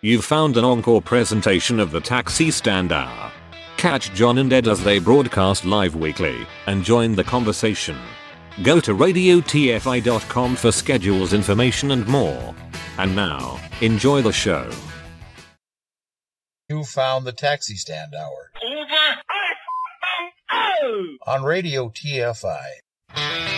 You've found an encore presentation of the Taxi Stand Hour. Catch John and Ed as they broadcast live weekly and join the conversation. Go to radiotfi.com for schedules, information, and more. And now, enjoy the show. You found the Taxi Stand Hour on Radio TFI.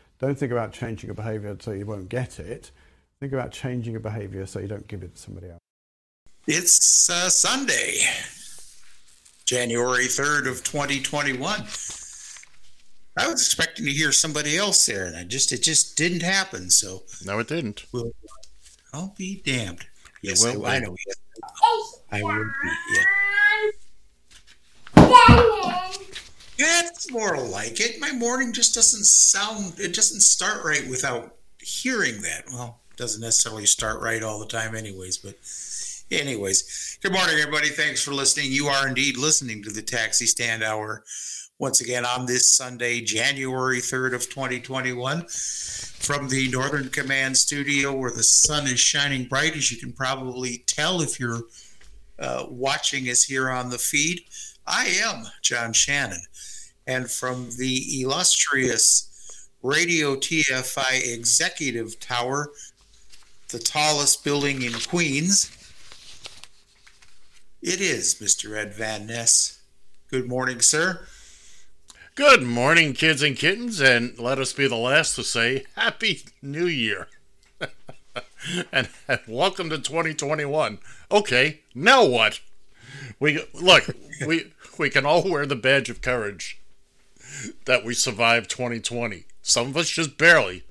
Don't think about changing your behaviour so you won't get it. Think about changing your behaviour so you don't give it to somebody else. It's uh, Sunday, January 3rd of 2021. I was expecting to hear somebody else there, and I just it just didn't happen. So No, it didn't. we'll, I'll be damned. You Yes, will I, I be. know. Yes, I would be. Yeah. That's more like it. My morning just doesn't sound. It doesn't start right without hearing that. Well, it doesn't necessarily start right all the time, anyways. But, anyways, good morning, everybody. Thanks for listening. You are indeed listening to the Taxi Stand Hour once again on this Sunday, January third of 2021, from the Northern Command Studio, where the sun is shining bright, as you can probably tell if you're uh, watching us here on the feed. I am John Shannon, and from the illustrious Radio TFI Executive Tower, the tallest building in Queens, it is Mr. Ed Van Ness. Good morning, sir. Good morning, kids and kittens, and let us be the last to say Happy New Year. and, welcome to 2021. Okay, now what? We look, we we can all wear the badge of courage that we survived 2020. Some of us just barely,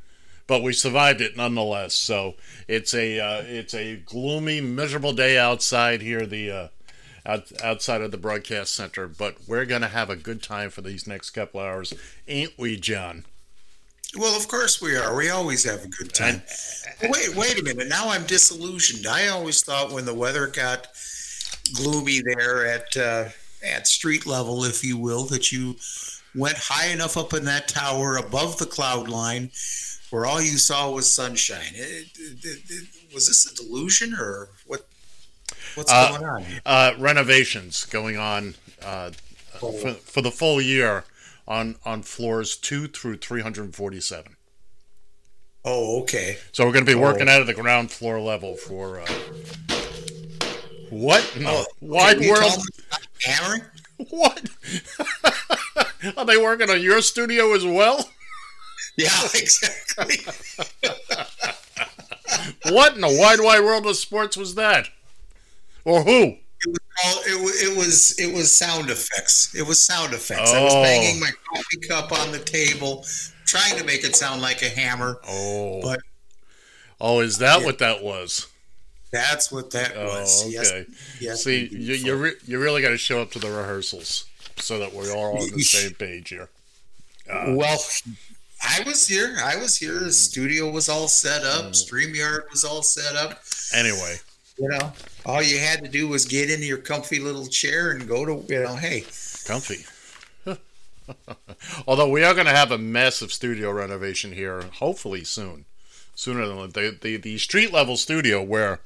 but we survived it nonetheless. So it's a uh, it's a gloomy, miserable day outside here. The uh, out, outside of the broadcast center, but we're gonna have a good time for these next couple hours, ain't we, John? Well, of course we are. We always have a good time. But wait, wait a minute. Now I'm disillusioned. I always thought when the weather got gloomy there at uh, at street level, if you will, that you went high enough up in that tower above the cloud line where all you saw was sunshine. It, it, it, was this a delusion or what? What's Uh, going on? Uh, renovations going on uh, for, for the full year on on floors two through 347. Oh, okay. So we're gonna be working out of the ground floor level for. Uh, what? No. Oh, Wide world. tell them to stop hammering? What? Are they working on your studio as well? Yeah, exactly. What in the wide, wide world of sports was that? Or who? It was, all, it, it was it was sound effects. It was sound effects. I was Oh. banging my coffee cup on the table, trying to make it sound like a hammer. Oh, But oh, is that what that was? That's what that Oh, was. okay. Yes. yes See, you you, re- you really got to show up to the rehearsals so that we're all on the same page here. well, I was here. I was here. The studio was all set up. Mm. Streamyard was all set up. Anyway, You know, all you had to do was get into your comfy little chair and go to. You know, hey, comfy. Although we are going to have a massive studio renovation here, hopefully soon, sooner than the the, the street level studio where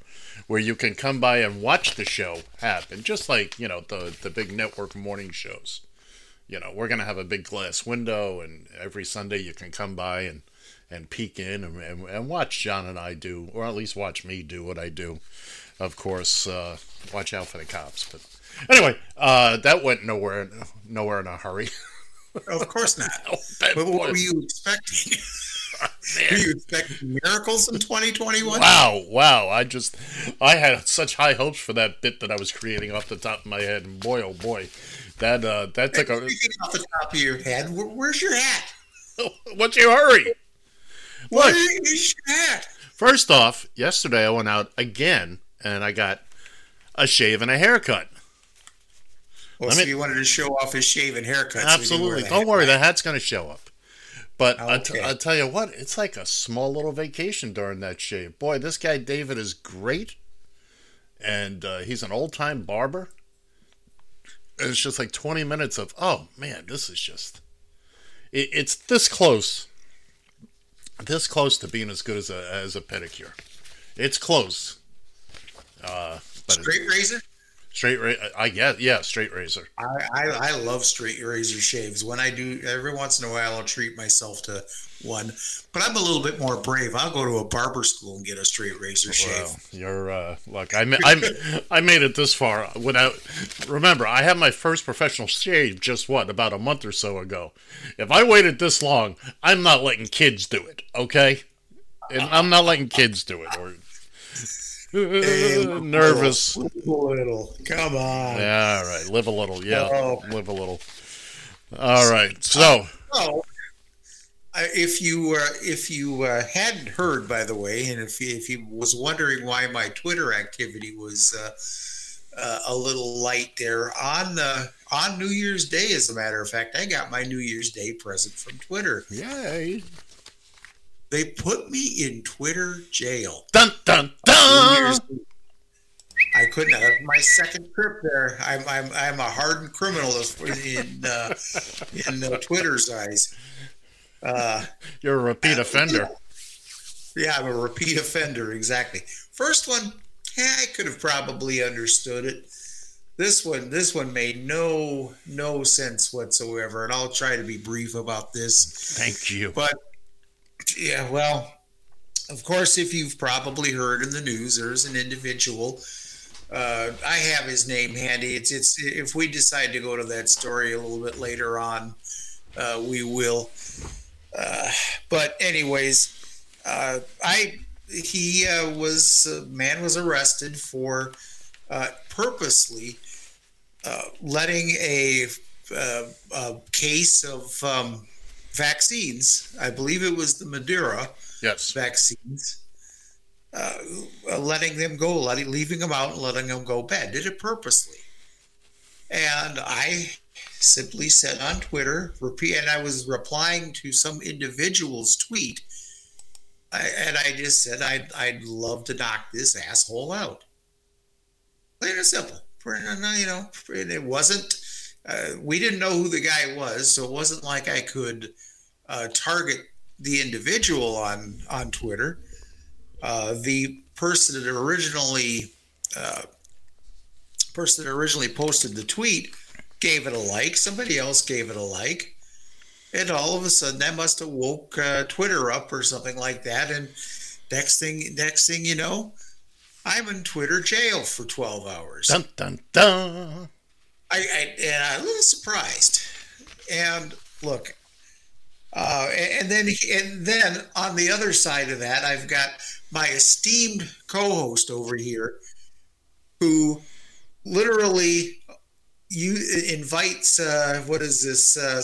where you can come by and watch the show happen, just like you know the the big network morning shows. You know, we're going to have a big glass window, and every Sunday you can come by and and peek in and, and, and watch John and I do, or at least watch me do what I do. Of course, uh, watch out for the cops. But anyway, uh, that went nowhere, nowhere in a hurry. of course not. That But what were you expecting? Are you expect miracles in 2021? Wow, wow. I just, I had such high hopes for that bit that I was creating off the top of my head. And boy, oh boy, that, uh, that took a. Off the top of your head, where's your hat? What's your hurry? Look, is your hat? first off, yesterday I went out again and I got a shave and a haircut. Well, Let so me- you wanted to show off his shave and haircut. so he didn't wear Absolutely. the Don't worry, the hat's going to show up. But Okay. I'll tell you what, it's like a small little vacation during that shave. Boy, this guy David is great. And uh, he's an old time barber. And it's just like 20 minutes of, oh man, this is just. It, it's this close. This close to being as good as a, as a pedicure. It's close. Uh, but Straight razor? Straight, ra- I guess, yeah, straight razor. I, I, I love straight razor shaves. When I do, every once in a while, I'll treat myself to one. But I'm a little bit more brave. I'll go to a barber school and get a straight razor shave. Well, you're uh, look. I I I made it this far without. Remember, I had my first professional shave just what about a month or so ago. If I waited this long, I'm not letting kids do it. Okay, and I'm not letting kids do it. Or Hey, nervous. Little, little. Come on. Yeah, all right. Live a little. Yeah, Oh. live a little. All right. So Oh, I- if you uh, if you uh, hadn't heard, by the way, and if you, if you was wondering why my Twitter activity was uh, uh, a little light there on uh, on New Year's Day, as a matter of fact, I got my New Year's Day present from Twitter. yay! They put me in Twitter jail. Dun dun dun. I couldn't. Uh, my second trip there. I'm I'm I'm a hardened criminal in uh, in uh, Twitter's eyes. Uh, You're a repeat offender. Yeah, I'm a repeat offender. Exactly. First one, yeah, I could have probably understood it. This one, this one made no no sense whatsoever, and I'll try to be brief about this. Thank you. But yeah, well, of course, if you've probably heard in the news, there's an individual. Uh, I have his name handy. It's it's if we decide to go to that story a little bit later on, uh, we will. Uh, but anyways, uh, I he uh, was uh, man was arrested for uh, purposely uh, letting a, uh, a case of um, vaccines. I believe it was the Moderna Yes. vaccines. Uh, letting them go, letting leaving them out, and letting them go bad. Did it purposely. And I simply said on Twitter, repeat, and I was replying to some individual's tweet, I, and I just said I'd I'd love to knock this asshole out. Plain and simple. You know, it wasn't. Uh, we didn't know who the guy was, so it wasn't like I could uh, target the individual on on Twitter. Uh, the person that originally uh, person that originally posted the tweet gave it a like. Somebody else gave it a like, and all of a sudden that must have woke uh, Twitter up or something like that. And next thing, next thing you know, I'm in Twitter jail for 12 hours. Dun dun dun. I, I and I'm a little surprised. And look, uh, and then and then on the other side of that, I've got my esteemed co-host over here, who literally you invites. Uh, what is this? Uh,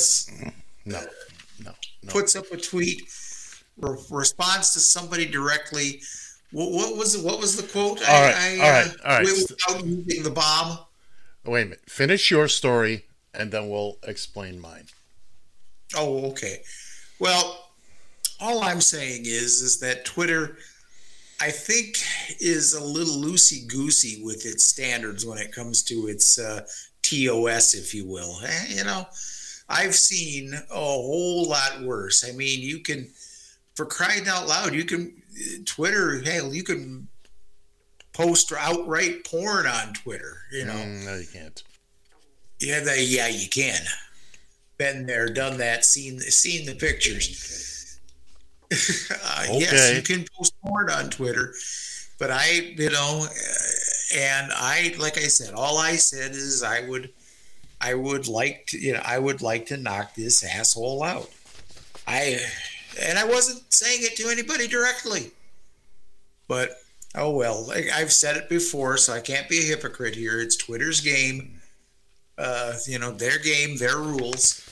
No, no, no. puts up a tweet, re- responds to somebody directly. What, what was what was the quote? All right, all right, all right. Without using the bomb. Wait a minute. Finish your story, and then we'll explain mine. Oh, okay. Well, all I'm saying is is that Twitter, I think, is a little loosey goosey with its standards when it comes to its uh, TOS, if you will. Eh, you know, I've seen a whole lot worse. I mean, you can, for crying out loud, you can Twitter. Hell, you can post outright porn on Twitter. You know. Mm, no, you can't. Yeah, they, yeah, you can. Been there, done that, seen seen the pictures. uh, Yes, you can post porn on Twitter, but I, you know, uh, and I, like I said, all I said is I would, I would like to, you know, I would like to knock this asshole out. I, and I wasn't saying it to anybody directly. But oh well, like I've said it before, so I can't be a hypocrite here. It's Twitter's game. Uh, you know, their game, their rules.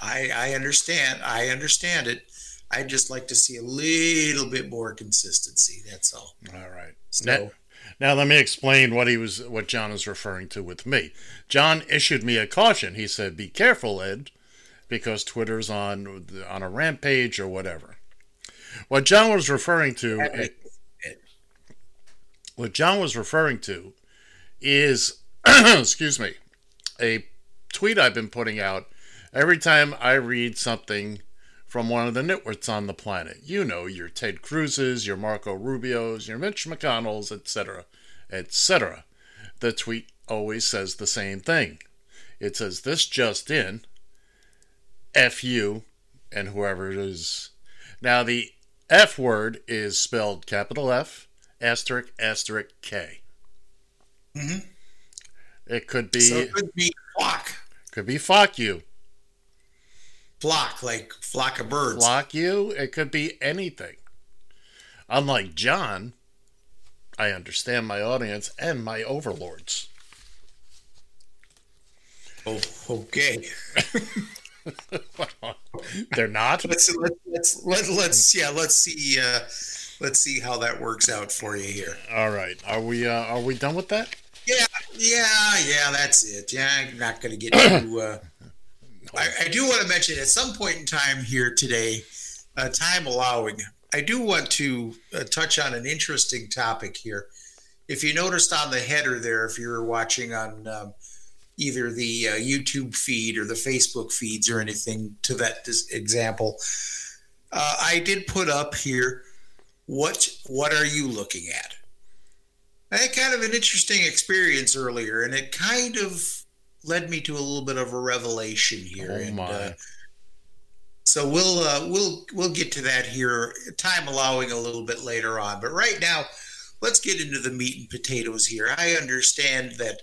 I I understand. I understand it. I'd just like to see a little bit more consistency. That's all. All right. So, Now, now let me explain what he was, what John is referring to with me. John issued me a caution. He said, "Be careful, Ed, because Twitter's on on a rampage or whatever." What John was referring to, what John was referring to, is, excuse me, a tweet I've been putting out every time I read something from one of the nitwits on the planet. You know, your Ted Cruz's, your Marco Rubio's, your Mitch McConnell's, etc., etc. The tweet always says the same thing. It says, This just in, F you, and whoever it is. Now, the F word is spelled capital F, asterisk, asterisk K. Mhm. It could be, so it could be flock, could be fuck you. flock, like flock of birds. block you. It could be anything. Unlike John, I understand my audience and my overlords. Oh, okay. They're not. Let's let's let's let's yeah. Let's see. Uh, let's see how that works out for you here. All right. Are we? Uh, are we done with that? Yeah, yeah, yeah. That's it. Yeah, I'm not going to get too. Uh, I, I do want to mention at some point in time here today, uh, time allowing, I do want to uh, touch on an interesting topic here. If you noticed on the header there, if you're watching on um, either the uh, YouTube feed or the Facebook feeds or anything to that example, uh, I did put up here what what are you looking at? I had kind of an interesting experience earlier, and it kind of led me to a little bit of a revelation here. Oh and, my. Uh, so we'll uh, we'll we'll get to that here, time allowing, a little bit later on. But right now, let's get into the meat and potatoes here. I understand that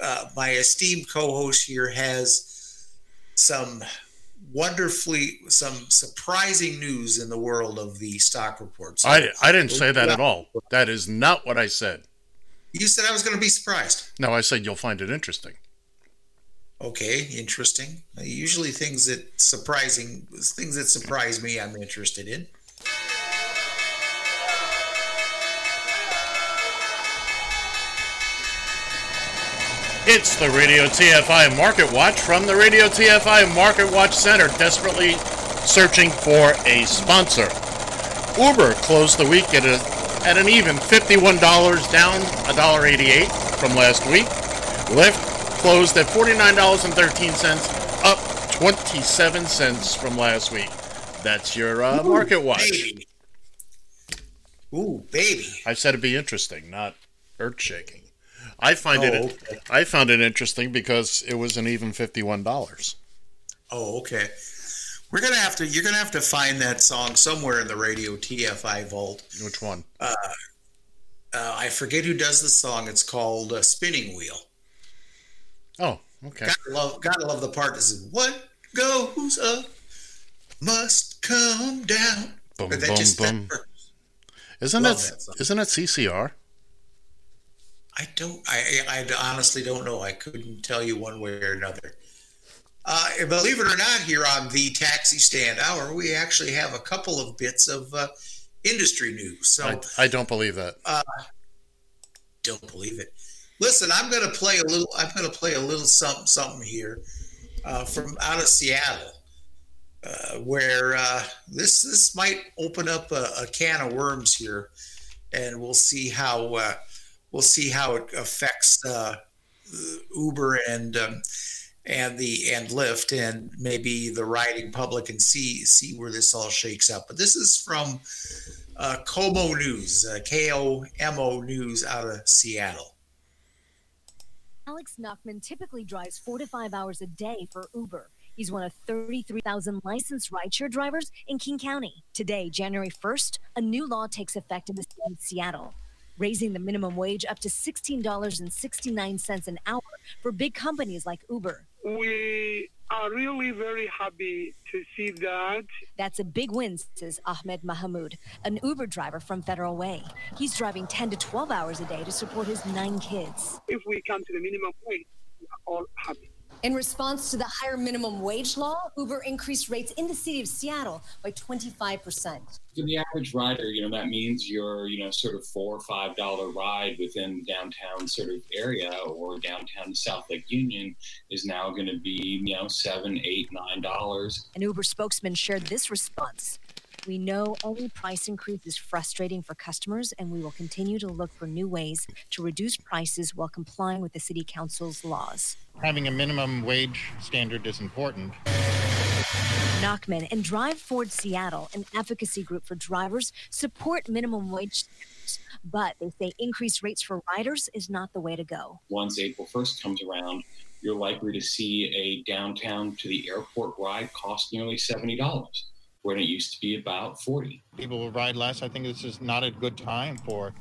uh, my esteemed co-host here has some wonderfully some surprising news in the world of the stock reports. I, I didn't say that at all. That is not what I said. You said I was going to be surprised. No, I said you'll find it interesting. Okay, interesting. Usually, things that surprising things that surprise me, I'm interested in. It's the Radio TFI Market Watch from the Radio TFI Market Watch Center, desperately searching for a sponsor. Uber closed the week at, a, at an even $51, down $1.88 from last week. Lyft closed at $49.13, up 27 cents from last week. That's your uh, Market Watch. Baby. Ooh, baby. I said it'd be interesting, not earth shaking. I find Oh, it okay. I found it interesting because it was an even fifty one dollars. Oh, okay. We're gonna have to. You're gonna have to find that song somewhere in the radio TFI vault. Which one? Uh, I forget who does the song. It's called uh, "Spinning Wheel." Oh, okay. Gotta love, gotta love the part that says, "What goes up must come down." Boom, boom, boom. that- Isn't love it that isn't it CCR? I don't. I, I honestly don't know. I couldn't tell you one way or another. Uh, believe it or not, here on the taxi stand hour, we actually have a couple of bits of uh, industry news. So I, I don't believe that. don't believe it. Listen, I'm going to play a little. I'm going to play a little something, something here uh, from out of Seattle, uh, where uh, this this might open up a, a can of worms here, and we'll see how uh, we'll see how it affects uh, Uber and um, and the and Lyft and maybe the riding public and see see where this all shakes out. But this is from uh, KOMO News, uh, K O M O News out of Seattle. Alex Nuckman typically drives four to five hours a day for Uber. He's one of 33,000 licensed rideshare drivers in King County. Today, January 1st, a new law takes effect in the state of Seattle, raising the minimum wage up to $16.69 an hour for big companies like Uber. We are really very happy to see that. That's a big win, says Ahmed Mahmoud, an Uber driver from Federal Way. He's driving 10 to 12 hours a day to support his nine kids. If we come to the minimum wage, we are all happy. In response to the higher minimum wage law, Uber increased rates in the city of Seattle by 25%. For the average rider, you know, that means your, you know, sort of four or five dollar ride within downtown sort of area or downtown South Lake Union is now going to be, you know, seven, eight, nine dollars. An Uber spokesman shared this response. We know any price increase is frustrating for customers, and we will continue to look for new ways to reduce prices while complying with the City Council's laws. Having a minimum wage standard is important. Nachman and Drive Forward Seattle, an advocacy group for drivers, support minimum wage standards, but they say increased rates for riders is not the way to go. Once April 1st comes around, you're likely to see a downtown to the airport ride cost nearly $70 when it used to be about 40. People will ride less. I think this is not a good time for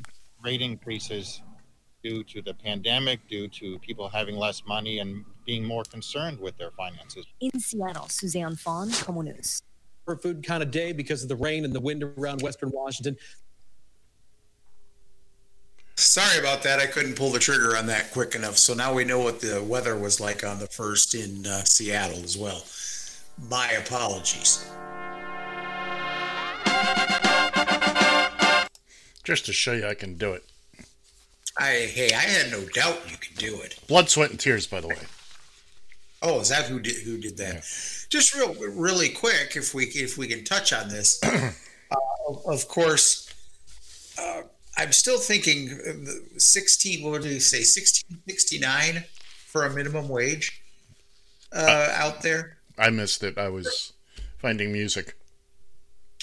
rate increases due to the pandemic, due to people having less money and being more concerned with their finances. In Seattle, Suzanne Phan, KOMO News. For food kind of day because of the rain and the wind around western Washington. Sorry about that. I couldn't pull the trigger on that quick enough. So now we know what the weather was like on the first in uh, Seattle as well. My apologies. Just to show you I can do it. I hey, I had no doubt you could do it. Blood, sweat, and tears, by the way. Oh, is that who did who did that? Yeah. Just real really quick, if we if we can touch on this. uh, of course, uh, I'm still thinking sixteen. What did you say? Sixteen sixty nine for a minimum wage uh, uh, out there. I missed it. I was finding music.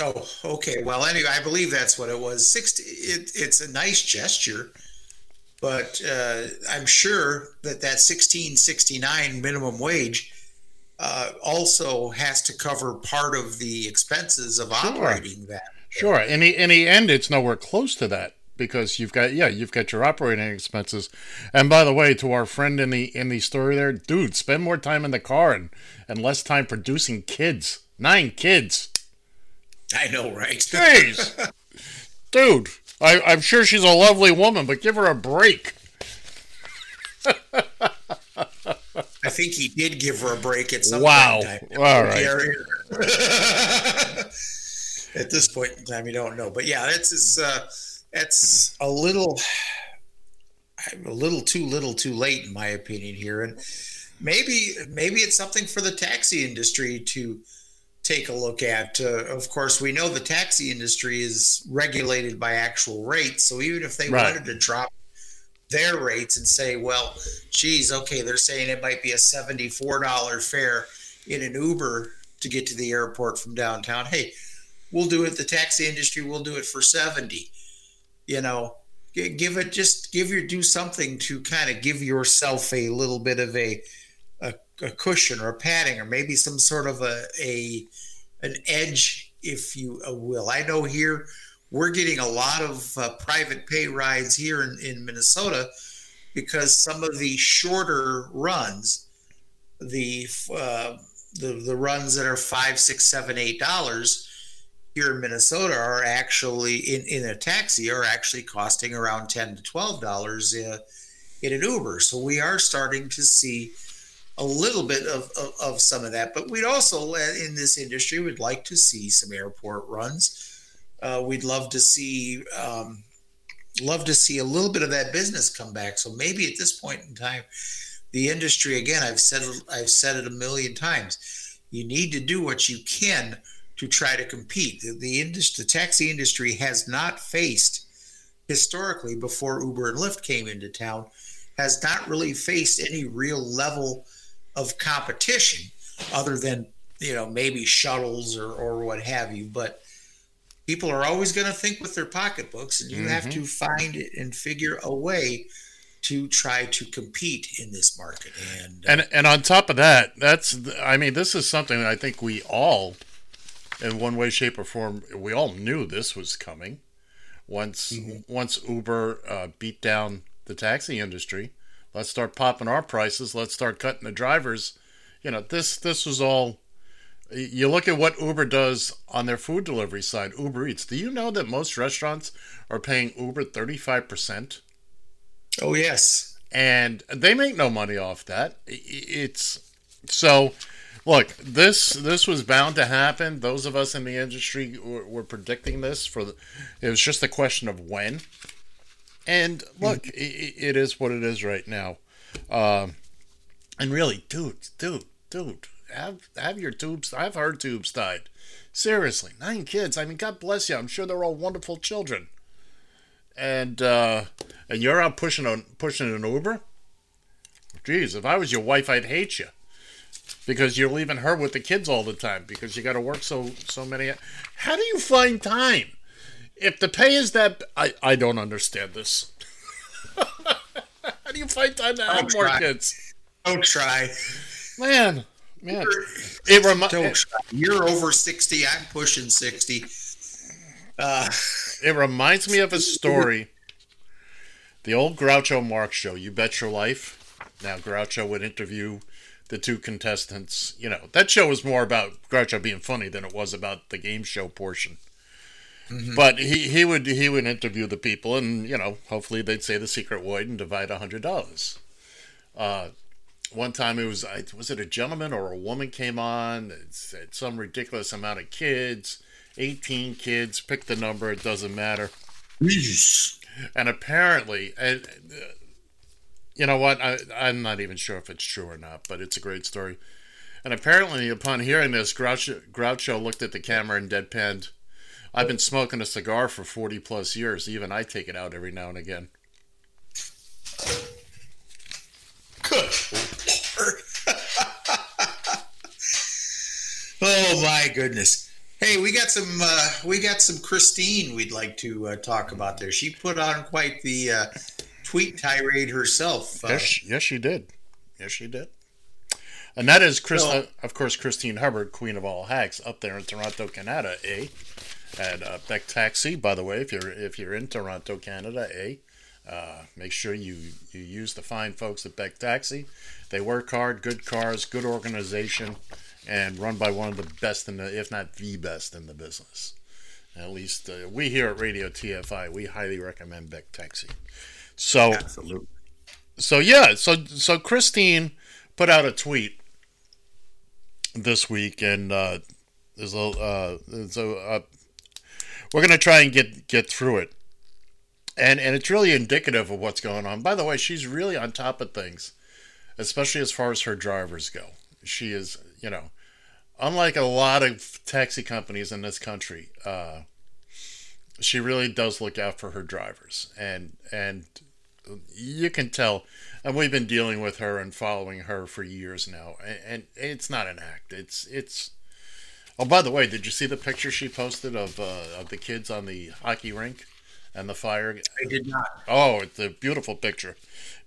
Oh, okay. Well, anyway, I believe that's what it was. Sixty. It, it's a nice gesture, but uh, I'm sure that that 1669 minimum wage uh, also has to cover part of the expenses of sure. operating that. Sure. In the in the end, it's nowhere close to that because you've got yeah you've got your operating expenses and by the way to our friend in the in the story there dude spend more time in the car and and less time producing kids nine kids I know, right? Jeez. Dude, I, I'm sure she's a lovely woman, but give her a break. I think he did give her a break at some wow. point. Wow. All right. at this point in time, you don't know. But yeah, that's it's, uh, that's a little, a little too little too late, in my opinion, here. And maybe maybe it's something for the taxi industry to take a look at. Uh, of course, we know the taxi industry is regulated by actual rates. So even if they right. wanted to drop their rates and say, well, geez, okay, they're saying it might be a $74 fare in an Uber to get to the airport from downtown. Hey, we'll do it. The taxi industry will do it for 70. You know, give it just give your do something to kind of give yourself a little bit of a a cushion or a padding or maybe some sort of a, a an edge, if you will. I know here we're getting a lot of uh, private pay rides here in, in Minnesota because some of the shorter runs, the uh, the the runs that are five, six, seven, eight dollars here in Minnesota are actually in, in a taxi are actually costing around ten to twelve dollars uh, in an Uber. So we are starting to see a little bit of, of, of, some of that. But we'd also, in this industry, would like to see some airport runs. Uh, we'd love to see um, love to see a little bit of that business come back. So maybe at this point in time, the industry again, I've said I've said it a million times. You need to do what you can to try to compete. The, the industry, the taxi industry, has not faced historically before Uber and Lyft came into town, has not really faced any real level of competition other than you know maybe shuttles or or what have you but people are always going to think with their pocketbooks and you mm-hmm. have to find it and figure a way to try to compete in this market and uh, and and on top of that that's i mean this is something that i think we all in one way shape or form we all knew this was coming once mm-hmm. once uber uh, beat down the taxi industry Let's start popping our prices. Let's start cutting the drivers. You know, this this was all. You look at what Uber does on their food delivery side, Uber Eats. Do you know that most restaurants are paying Uber thirty five percent? Oh yes, and they make no money off that. It's so. Look, this this was bound to happen. Those of us in the industry were, were predicting this for. The, it was just a question of when. And look, it, it is what it is right now. Um, and really, dude, dude, dude, have have your tubes. I've heard tubes tied. Seriously, nine kids. I mean, God bless you. I'm sure they're all wonderful children. And uh, and you're out pushing on pushing an Uber. Jeez, if I was your wife, I'd hate you because you're leaving her with the kids all the time because you got to work so so many. How do you find time? If the pay is that, I I don't understand this. How do you find time to have more kids? Don't try. Man, man, it remi- Don't try. You're over sixty. I'm pushing sixty. Uh, It reminds me of a story. The old Groucho Marx show, You Bet Your Life. Now, Groucho would interview the two contestants. You know, that show was more about Groucho being funny than it was about the game show portion. But he, he would he would interview the people, and you know, hopefully they'd say the secret word and divide a hundred dollars. Uh, one time it was was it a gentleman or a woman came on it said some ridiculous amount of kids 18 kids pick the number it doesn't matter. And apparently and uh, you know what? I, i'm not even sure if it's true or not but it's a great story. And apparently upon hearing this groucho, groucho looked at the camera and deadpanned i've been smoking a cigar for 40 plus years even i take it out every now and again Good Lord. oh my goodness. Hey, we got some uh, we got some Kristine we'd like to uh, talk about there. She put on quite the uh, tweet tirade herself. Uh, Yes, yes, she did. Yes, she did. And that is, Chris, So- uh, of course, Kristine Hubbard, Queen of all hacks, up there in Toronto, Canada, eh? At uh, Beck Taxi, by the way, if you're if you're in Toronto, Canada, eh? Uh, make sure you you use the fine folks at Beck Taxi. They work hard, good cars, good organization, and run by one of the best in the, if not the best in the business. At least uh, we here at Radio TFI, we highly recommend Beck Taxi. So absolutely. so yeah, so so Kristine put out a tweet this week, and uh, there's a uh, there's a we're gonna try and get get through it, and and it's really indicative of what's going on. By the way, she's really on top of things, especially as far as her drivers go. She is, you know, unlike a lot of taxi companies in this country. Uh, she really does look out for her drivers, and and you can tell and we've been dealing with her and following her for years now and, and it's not an act it's it's oh by the way did you see the picture she posted of uh, of the kids on the hockey rink and the fire I did not. oh it's a beautiful picture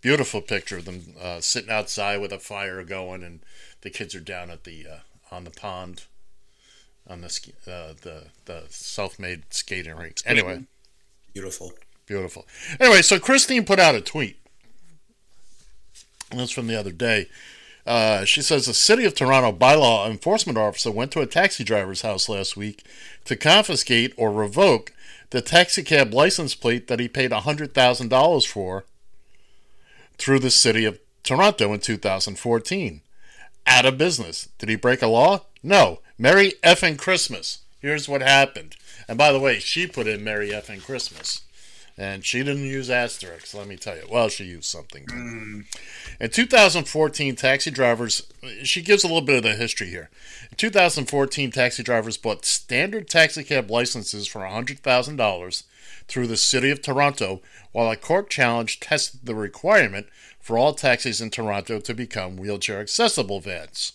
beautiful picture of them uh, sitting outside with a fire going and the kids are down at the uh, on the pond on the ski- uh, the the self-made skating rink anyway Beautiful. Beautiful. Anyway, so Kristine put out a tweet. And That's from the other day. Uh, she says the city of Toronto bylaw enforcement officer went to a taxi driver's house last week to confiscate or revoke the taxicab license plate that he paid $100,000 for through the city of Toronto in 2014. Out of business. Did he break a law? No. Merry effing Christmas. Here's what happened. And by the way, she put in Merry effing Christmas. And she didn't use asterisks, let me tell you. Well, she used something. Mm. In 2014, taxi drivers, she gives a little bit of the history here. In 2014, taxi drivers bought standard taxi cab licenses for $100,000 through the city of Toronto, while a court challenge tested the requirement for all taxis in Toronto to become wheelchair accessible vans.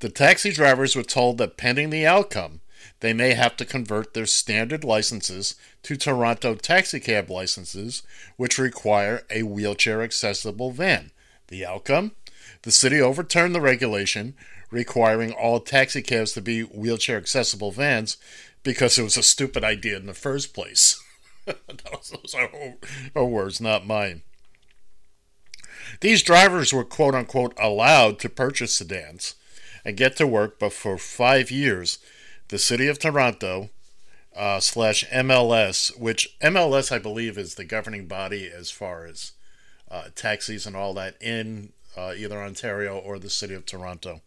The taxi drivers were told that pending the outcome, they may have to convert their standard licenses to Toronto taxicab licenses, which require a wheelchair accessible van. The outcome? The city overturned the regulation requiring all taxicabs to be wheelchair accessible vans because it was a stupid idea in the first place. Those are her- words, not mine. These drivers were quote unquote allowed to purchase sedans and get to work, but for five years, the city of Toronto uh, slash MLS, which MLS I believe is the governing body as far as uh, taxis and all that in uh, either Ontario or the city of Toronto,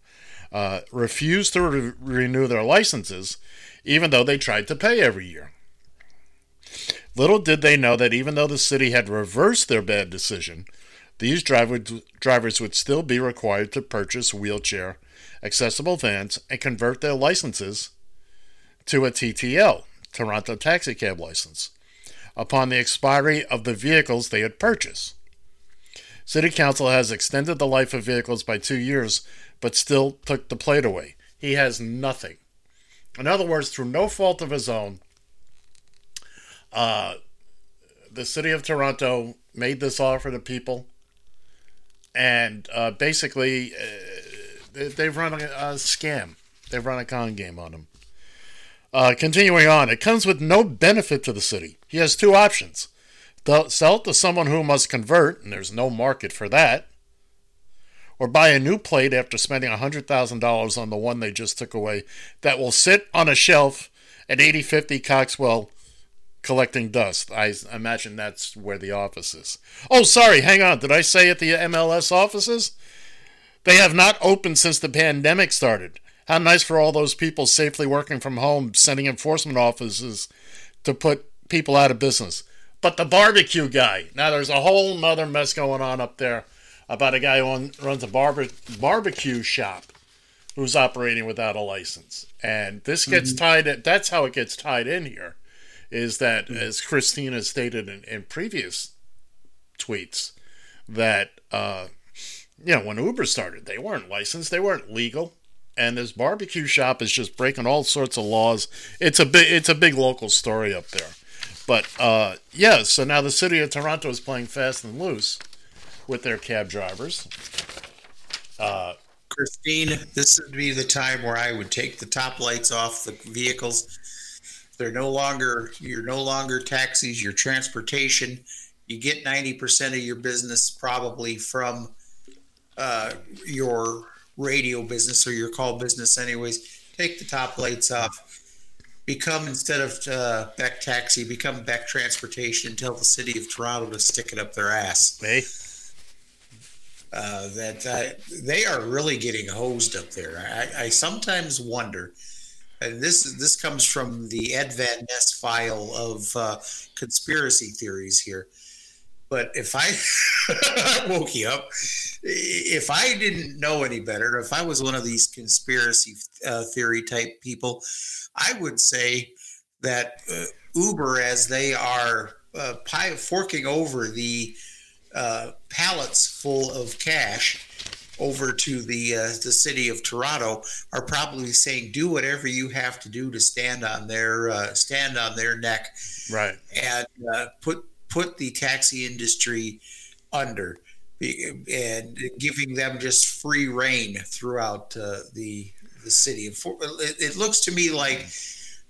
uh, refused to re- renew their licenses, even though they tried to pay every year. Little did they know that even though the city had reversed their bad decision, these drivers, drivers would still be required to purchase wheelchair accessible vans and convert their licenses to a TTL, Toronto Taxi Cab License, upon the expiry of the vehicles they had purchased. City Council has extended the life of vehicles by two years, but still took the plate away. He has nothing. In other words, through no fault of his own, uh, the city of Toronto made this offer to people, and uh, basically, uh, they, they've run a, a, scam. They've run a con game on him. Uh, continuing on, it comes with no benefit to the city. He has two options sell it to someone who must convert, and there's no market for that, or buy a new plate after spending $100,000 on the one they just took away that will sit on a shelf at 8050 Coxwell collecting dust. I imagine that's where the office is. Oh, sorry, hang on. Did I say at the MLS offices? They have not opened since the pandemic started. How nice for all those people safely working from home, sending enforcement officers to put people out of business. But the barbecue guy, now there's a whole nother mess going on up there about a guy who runs a barbe- barbecue shop who's operating without a license. And this gets mm-hmm. tied in, that's how it gets tied in here is that, mm-hmm. as Christina stated in, in previous tweets, that, uh, you know, when Uber started, they weren't licensed, they weren't legal. And this barbecue shop is just breaking all sorts of laws. It's a big, it's a big local story up there. But uh, yeah, so now the city of Toronto is playing fast and loose with their cab drivers. Uh, Kristine, this would be the time where I would take the top lights off the vehicles they're no longer you're no longer taxis, your transportation. You get ninety percent of your business probably from uh, your radio business or your call business, anyways. Take the top lights off. Become instead of uh, Beck Taxi, become Beck Transportation. Tell the city of Toronto to stick it up their ass. Hey. Uh, that uh, they are really getting hosed up there. I, I sometimes wonder and this this comes from the Ed Van Ness file of uh, conspiracy theories here. But if I woke you up, if I didn't know any better, if I was one of these conspiracy uh, theory type people, I would say that uh, Uber, as they are uh, pie, forking over the uh, pallets full of cash over to the uh, the city of Toronto are probably saying, "Do whatever you have to do to stand on their uh, stand on their neck, right, and uh, put put the taxi industry under." And giving them just free reign throughout uh, the the city. It looks to me like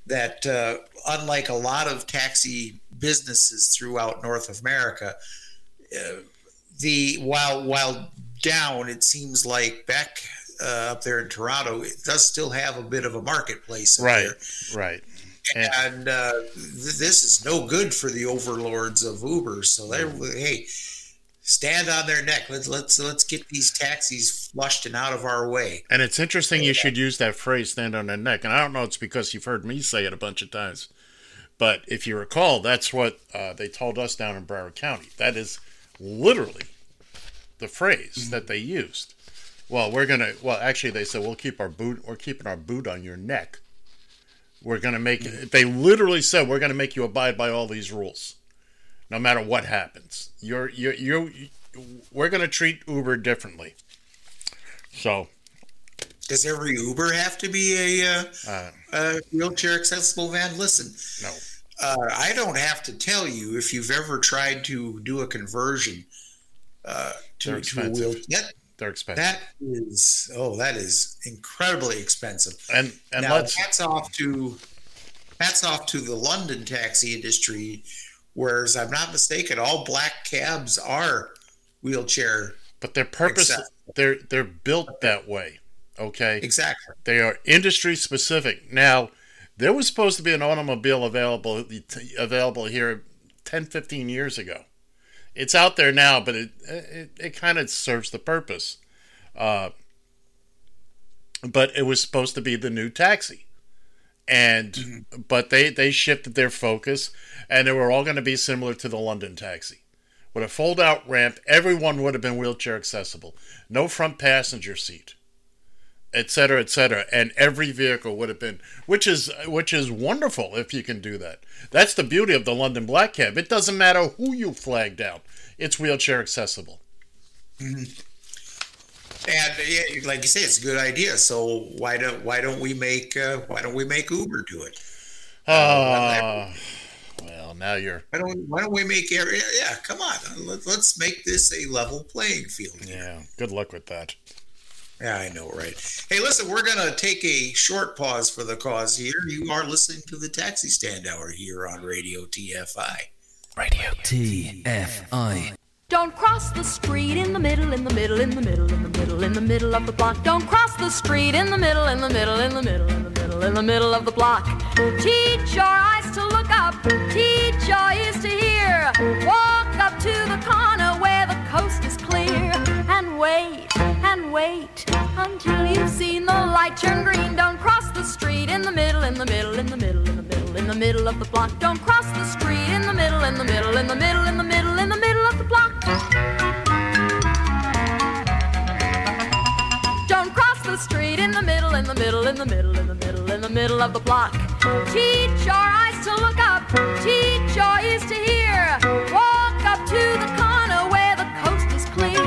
that, uh, unlike a lot of taxi businesses throughout North America, uh, the while while down, it seems like back uh, up there in Toronto it does still have a bit of a marketplace. right, there. right. And, and uh, th- this is no good for the overlords of Uber. So they hey, stand on their neck. Let's let's let's get these taxis flushed and out of our way. And it's interesting you should use that phrase "stand on their neck." And I don't know it's because you've heard me say it a bunch of times, but if you recall, that's what uh, they told us down in Broward County. That is literally the phrase mm-hmm. that they used. Well, we're gonna. Well, actually, they said we'll keep our boot. We're keeping our boot on your neck. We're gonna make. Mm-hmm. They literally said we're gonna make you abide by all these rules, no matter what happens. You're you're you. We're gonna treat Uber differently. So. Does every Uber have to be a, uh, uh, a wheelchair accessible van? Listen. No. Uh, I don't have to tell you if you've ever tried to do a conversion uh, to, to a wheel. That, They're expensive. That is oh, that is incredibly expensive. And and now, let's hats off to hats off to the London taxi industry. Whereas I'm not mistaken, all black cabs are wheelchair but their purpose they're they're built that way. Okay, Exactly. they are industry specific. Now, there was supposed to be an automobile available available here 10, 15 years ago. It's out there now, but it it, it kind of serves the purpose. Uh, but it was supposed to be the new taxi, and mm-hmm. but they they shifted their focus, and they were all going to be similar to the London taxi. With a fold out ramp, everyone would have been wheelchair accessible. No front passenger seat et cetera, et cetera, and every vehicle would have been, which is which is wonderful if you can do that. That's the beauty of the London Black Cab. It doesn't matter who you flag down; it's wheelchair accessible. Mm-hmm. And yeah, like you say, it's a good idea. So why don't why don't we make uh, why don't we make Uber do it? Ah, well, now you're Why don't why don't we make area? Yeah, come on. Let, let's make this a level playing field. yeah. Good luck with that. Yeah, I know, right? Hey, listen, we're gonna take a short pause for the cause here. You are listening to the Taxi Stand Hour here on Radio TFI. Radio TFI. Don't cross the street in the middle, in the middle, in the middle, in the middle, in the middle of the block. Don't cross the street in the middle, in the middle, in the middle, in the middle, in the middle of the block. Teach your eyes to look up, teach your ears to hear. Walk up to the corner where the coast is clear and wait and wait until you've seen the light turn green. Don't cross the street in the middle, in the middle, in the middle, in the middle, in the middle of the block. Don't cross the street in the middle, in the middle, in the middle, in the middle, in the middle the street in the middle, in the middle, in the middle, in the middle, in the middle of the block. Teach your eyes to look up, teach your ears to hear. Walk up to the corner where the coast is clear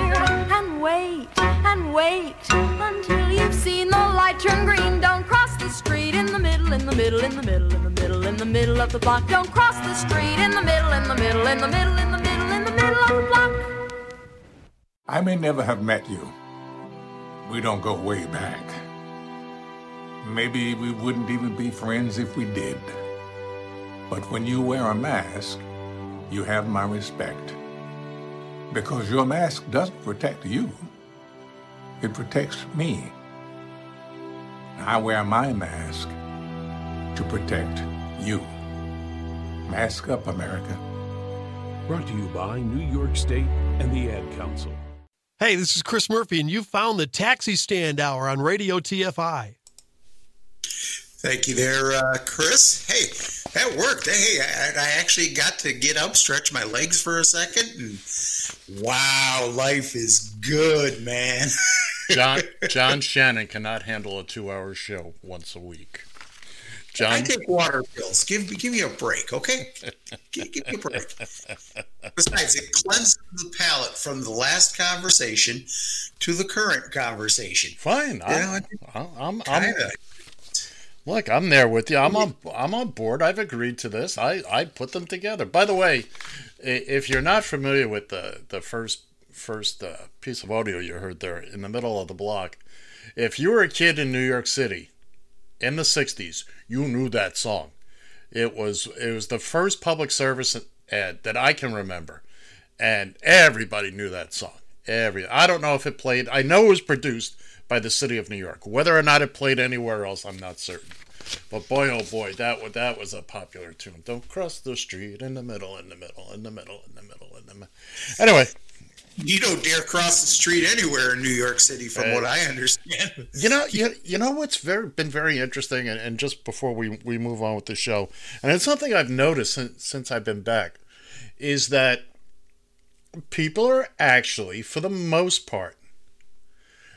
and wait and wait until you've seen the light turn green. Don't cross the street in the middle, in the middle, in the middle, in the middle, in the middle of the block. Don't cross the street in the middle, in the middle, in the middle, in the middle, in the middle of the block. I may never have met you. We don't go way back. Maybe we wouldn't even be friends if we did. But when you wear a mask, you have my respect. Because your mask doesn't protect you, it protects me. I wear my mask to protect you. Mask up, America. Brought to you by New York State and the Ad Council. Hey, this is Chris Murphy, and you found the Taxi Stand Hour on Radio TFI. Thank you there, uh, Chris. Hey, that worked. Hey, I, I actually got to get up, stretch my legs for a second, and wow, life is good, man. John John Shannon cannot handle a two-hour show once a week. I take water pills. Give give me a break, okay? Give, give me a break. Besides, it cleanses the palate from the last conversation to the current conversation. fine. You I, I'm, I'm, I'm look. I'm there with you. I'm on. I'm on board. I've agreed to this. I I put them together. By the way, if you're not familiar with the the first first uh, piece of audio you heard there in the middle of the block, if you were a kid in New York City in the '60s, you knew that song. It was it was the first public service ad that I can remember, and everybody knew that song. Every I don't know if it played. I know it was produced by the city of New York. Whether or not it played anywhere else, I'm not certain. But boy, oh boy, that that was a popular tune. Don't cross the street in the middle, in the middle, in the middle, in the middle, in the middle. Anyway, You don't dare cross the street anywhere in New York City, from what I understand. You know, you, you know what's very been very interesting, and, and just before we, we move on with the show, and it's something I've noticed since, since I've been back, is that people are actually, for the most part,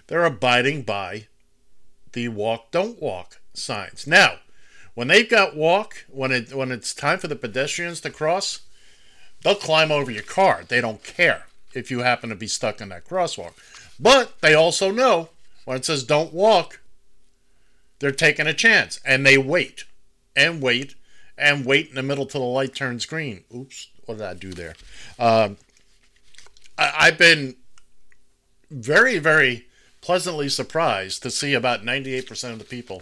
they're abiding by the walk don't walk signs. Now, when they've got walk, when it when it's time for the pedestrians to cross, they'll climb over your car. They don't care if you happen to be stuck in that crosswalk. But they also know when it says don't walk, they're taking a chance and they wait and wait and wait in the middle till the light turns green. Oops, what did I do there? Um, I, I've been very, very pleasantly surprised to see about 98% of the people,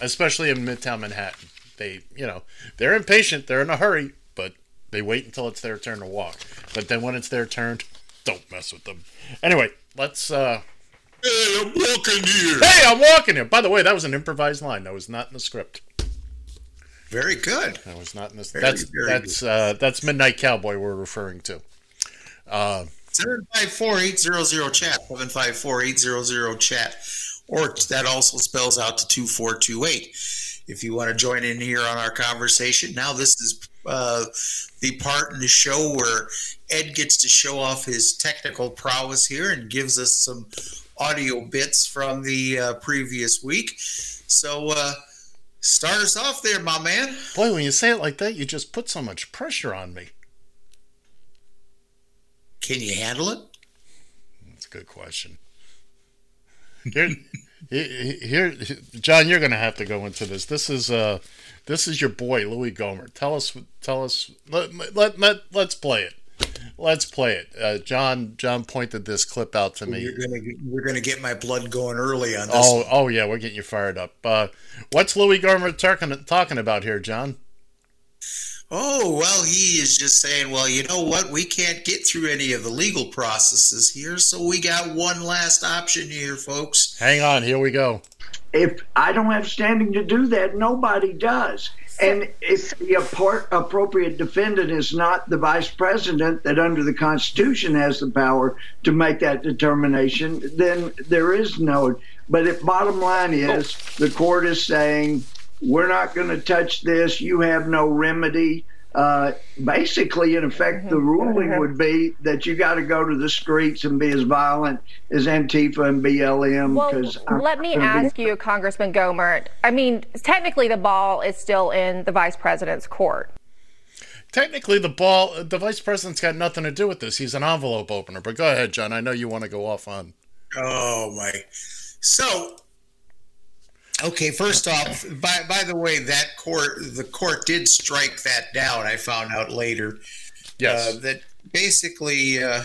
especially in Midtown Manhattan. They, you know, they're impatient, they're in a hurry, but they wait until it's their turn to walk. But then when it's their turn, Don't mess with them. Anyway, let's. uh Hey, I'm walking here. Hey, I'm walking here. By the way, that was an improvised line. That was not in the script. Very good. That was not in this. Very, that's very that's uh, that's Midnight Cowboy we're referring to. Uh, 754-800 chat 754-800 chat or that also spells out to 2428 if you want to join in here on our conversation now this is uh, the part in the show where ed gets to show off his technical prowess here and gives us some audio bits from the uh, previous week so uh, start us off there my man boy, when you say it like that, you just put so much pressure on me. can you handle it That's a good question. Here, here, John, you're going to have to go into this. This is uh, this is your boy Louis Gohmert. Tell us, tell us. Let let let let's play it. Let's play it. Uh, John John pointed this clip out to me. you're gonna you're gonna get my blood going early on this Oh oh yeah, we're getting you fired up. Uh, what's Louis Gohmert talking talking about here, John? Oh, well, he is just saying, well, you know what? We can't get through any of the legal processes here, so we got one last option here, folks. Hang on, here we go. If I don't have standing to do that, nobody does. And if the appropriate defendant is not the vice president that under the Constitution has the power to make that determination, then there is no. But if bottom line is oh. the court is saying, we're not going to touch this, you have no remedy. Uh, basically, in effect, the ruling would be that you got to go to the streets and be as violent as Antifa and BLM. Well, Because let me ask you, Congressman Gohmert. I mean, technically, the ball is still in the vice president's court. Technically, the ball, the vice president's got nothing to do with this. He's an envelope opener. But go ahead, John. I know you want to go off on. Oh, my. So, okay, first off, by, by the way, that court, the court did strike that down, I found out later. Yes. Uh, that basically, uh,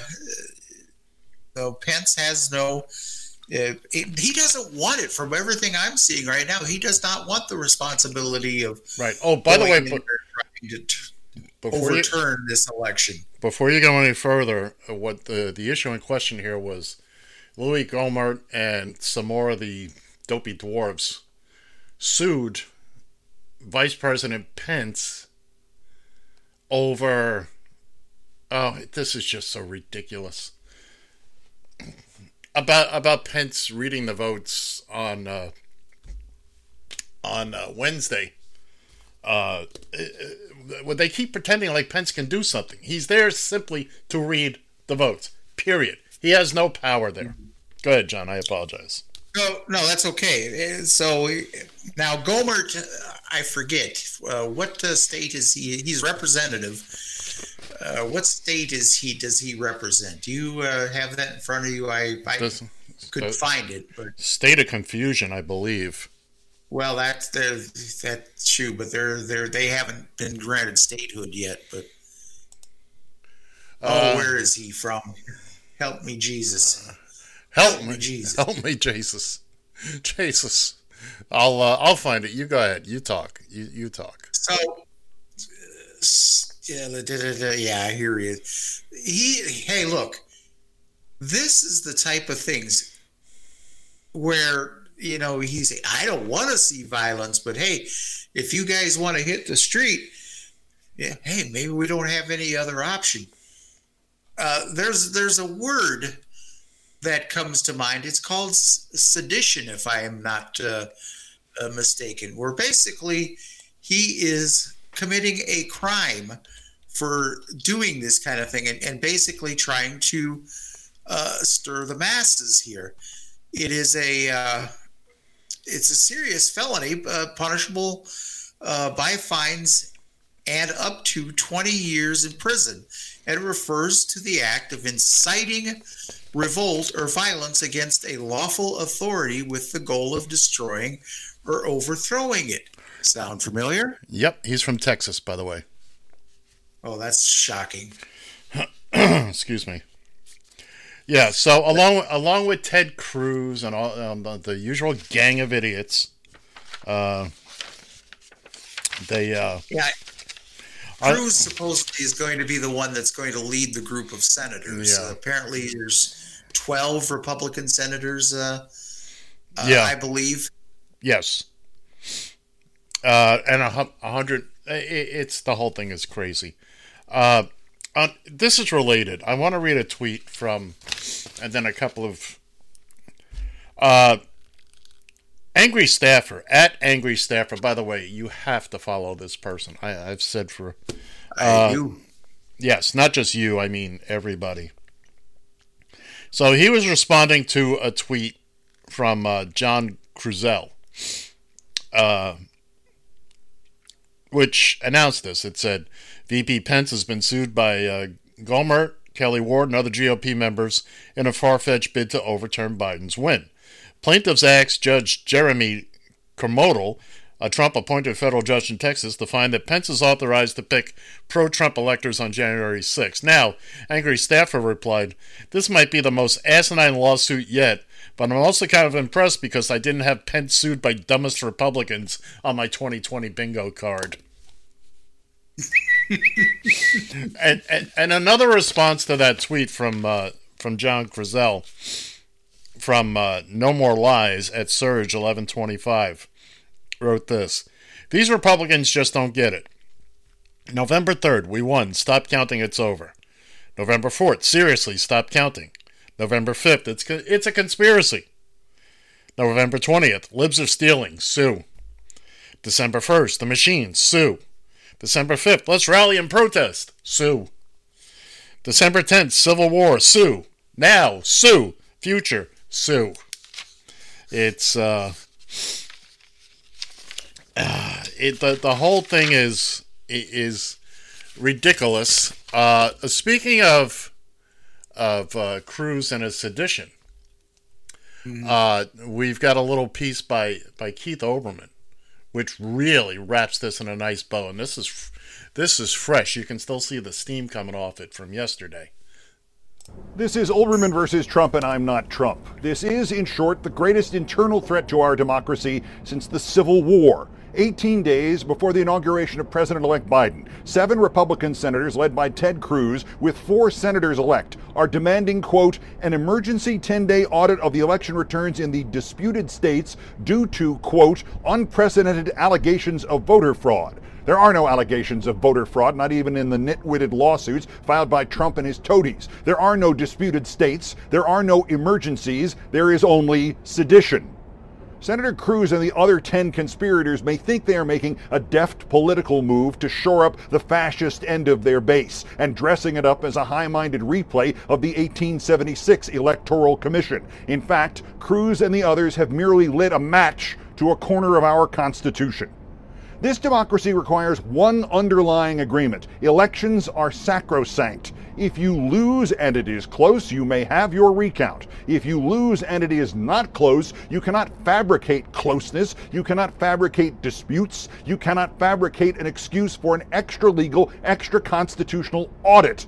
so Pence has no. Uh, it, he doesn't want it from everything I'm seeing right now. He does not want the responsibility of Right. Oh, by the way, but- trying to t- Before you- overturn this election. Before you go any further, uh, what the the issue in question here was Louis Gohmert and some more of the dopey dwarves sued Vice President Pence over. Oh, this is just so ridiculous. About about Pence reading the votes on uh, on uh, Wednesday. Uh, well, they keep pretending like Pence can do something. He's there simply to read the votes. Period. He has no power there. Go ahead, John. I apologize. No, no, that's okay. So now Gohmert, I forget uh, what uh, state is he? He's representative. Uh, what state is he? Does he represent? Do you uh, have that in front of you? I, I Does- couldn't uh, find it, but State of confusion, I believe. well, that's the that's true. But they're they're they haven't been granted statehood yet. But oh, Uh, where is he from? Help me, Jesus! Help me, Jesus! Help me, Jesus. Jesus. I'll uh, I'll find it. You go ahead. You talk. You you talk. So, uh, yeah, da, da, da, yeah, I hear you. He, hey, look, this is the type of things where you know he's. I don't want to see violence, but hey, if you guys want to hit the street, yeah, hey, maybe we don't have any other option. Uh, there's there's a word that comes to mind. It's called sedition, if I am not uh, uh, mistaken. Where basically he is committing a crime for doing this kind of thing and, and basically trying to uh, stir the masses here. It is a uh, it's a serious felony, uh, punishable uh, by fines and up to 20 years in prison. And refers to the act of inciting revolt or violence against a lawful authority with the goal of destroying or overthrowing it. Sound familiar? Yep, he's from Texas, by the way. Oh, that's shocking. Excuse me. Yeah, so along along with Ted Cruz and all um, the, the usual gang of idiots, uh, they uh, Yeah. Cruz supposedly is going to be the one that's going to lead the group of senators. Yeah. Uh, apparently, there's 12 Republican senators, uh, uh, Yeah. I believe. Yes. Uh, and a, a hundred. i- i it's the whole thing is crazy. Uh, uh, this is related. I want to read a tweet from, and then a couple of. Angry staffer at angry staffer. By the way, you have to follow this person. I, I've said for. Uh, do. Yes, not just you. I mean everybody. So he was responding to a tweet from uh, John Kruzel, uh, which announced this. It said VP Pence has been sued by uh, Gohmert, Kelli Ward, and other GOP members in a far fetched bid to overturn Biden's win. Plaintiffs asked Judge Jeremy Kernodle, a Trump appointed federal judge in Texas, to find that Pence is authorized to pick pro Trump electors on January 6. Now, angry staffer replied, This might be the most asinine lawsuit yet, but I'm also kind of impressed because I didn't have Pence sued by dumbest Republicans on my 2020 bingo card. and, and and another response to that tweet from uh, from John Kruzel from uh, No More Lies at Surge 1125 wrote this. These Republicans just don't get it. November 3rd, we won. Stop counting, it's over. November 4th, seriously, stop counting. November 5th, it's, co- it's a conspiracy. November 20th, libs are stealing, sue. December 1st, the machines, sue. December 5th, let's rally and protest, sue. December 10th, Civil War, sue. Now, sue. Future, sue. It's, uh, uh, it the, the whole thing is is ridiculous. Uh, speaking of of uh, Cruz and his sedition, uh, we've got a little piece by by Keith Olbermann, which really wraps this in a nice bow. And this is this is fresh. You can still see the steam coming off it from yesterday. This is Olbermann versus Trump, and I'm not Trump. This is, in short, the greatest internal threat to our democracy since the Civil War. 18 days before the inauguration of President elect Biden, seven Republican senators, led by Ted Cruz, with four senators elect, are demanding, quote, an emergency 10 day audit of the election returns in the disputed states due to, quote, unprecedented allegations of voter fraud. There are no allegations of voter fraud, not even in the nitwitted lawsuits filed by Trump and his toadies. There are no disputed states. There are no emergencies. There is only sedition. Senator Cruz and the other 10 conspirators may think they are making a deft political move to shore up the fascist end of their base and dressing it up as a high minded replay of the 1876 Electoral Commission. In fact, Cruz and the others have merely lit a match to a corner of our Constitution. This democracy requires one underlying agreement elections are sacrosanct. If you lose and it is close, you may have your recount. If you lose and it is not close, you cannot fabricate closeness, you cannot fabricate disputes, you cannot fabricate an excuse for an extra legal, extra constitutional audit.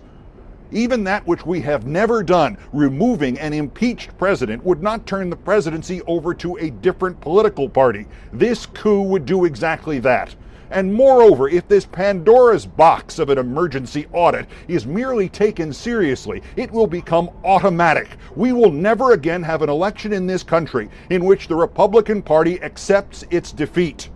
Even that which we have never done, removing an impeached president, would not turn the presidency over to a different political party. This coup would do exactly that. And moreover, if this Pandora's box of an emergency audit is merely taken seriously, it will become automatic. We will never again have an election in this country in which the Republican Party accepts its defeat.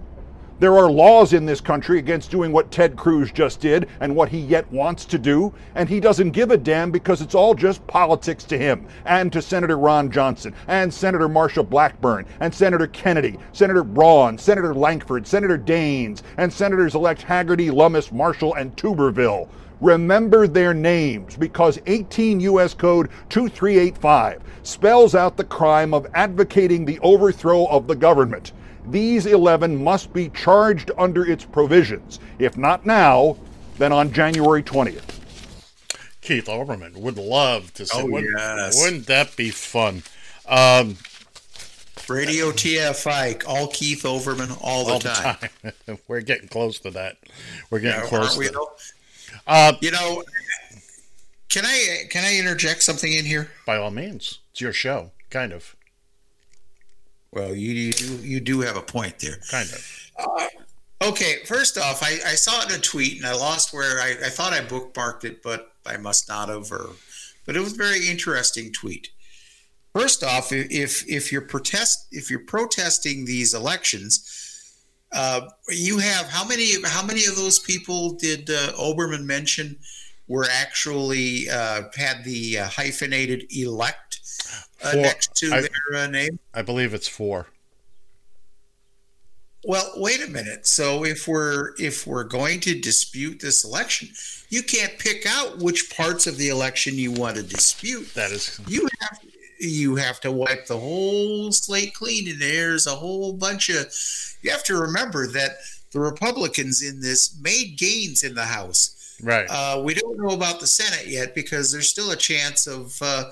There are laws in this country against doing what Ted Cruz just did and what he yet wants to do, and he doesn't give a damn because it's all just politics to him and to Senator Ron Johnson and Senator Marsha Blackburn and Senator Kennedy, Senator Braun, Senator Lankford, Senator Daines, and Senators elect Hagerty, Lummis, Marshall, and Tuberville. Remember their names because 18 U.S. Code 2385 spells out the crime of advocating the overthrow of the government. These 11 must be charged under its provisions. If not now, then on January 20th. Keith Olbermann would love to see. Oh, wouldn't, yes. wouldn't that be fun? Um, Radio TFI, all Keith Olbermann all the all time. the time. We're getting close to that. We're getting Yeah, close we, to? Uh, you know, can I can I interject something in here? By all means, it's your show, kind of. Well, you you do, you do have a point there. Kind of. Uh, Okay, first off, I, I saw it in a tweet and I lost where I, I thought I bookmarked it, but I must not have. Or, but it was a very interesting tweet. First off, if if you're protest if you're protesting these elections, uh, you have how many how many of those people did uh, Olbermann mention were actually uh, had the uh, hyphenated elect uh, next to I- their uh, name? I believe it's four. Well, wait a minute. So if we're if we're going to dispute this election, you can't pick out which parts of the election you want to dispute. That is You have you have to wipe the whole slate clean, and there's a whole bunch of. You have to remember that the Republicans in this made gains in the House. Right. Uh, we don't know about the Senate yet because there's still a chance of uh,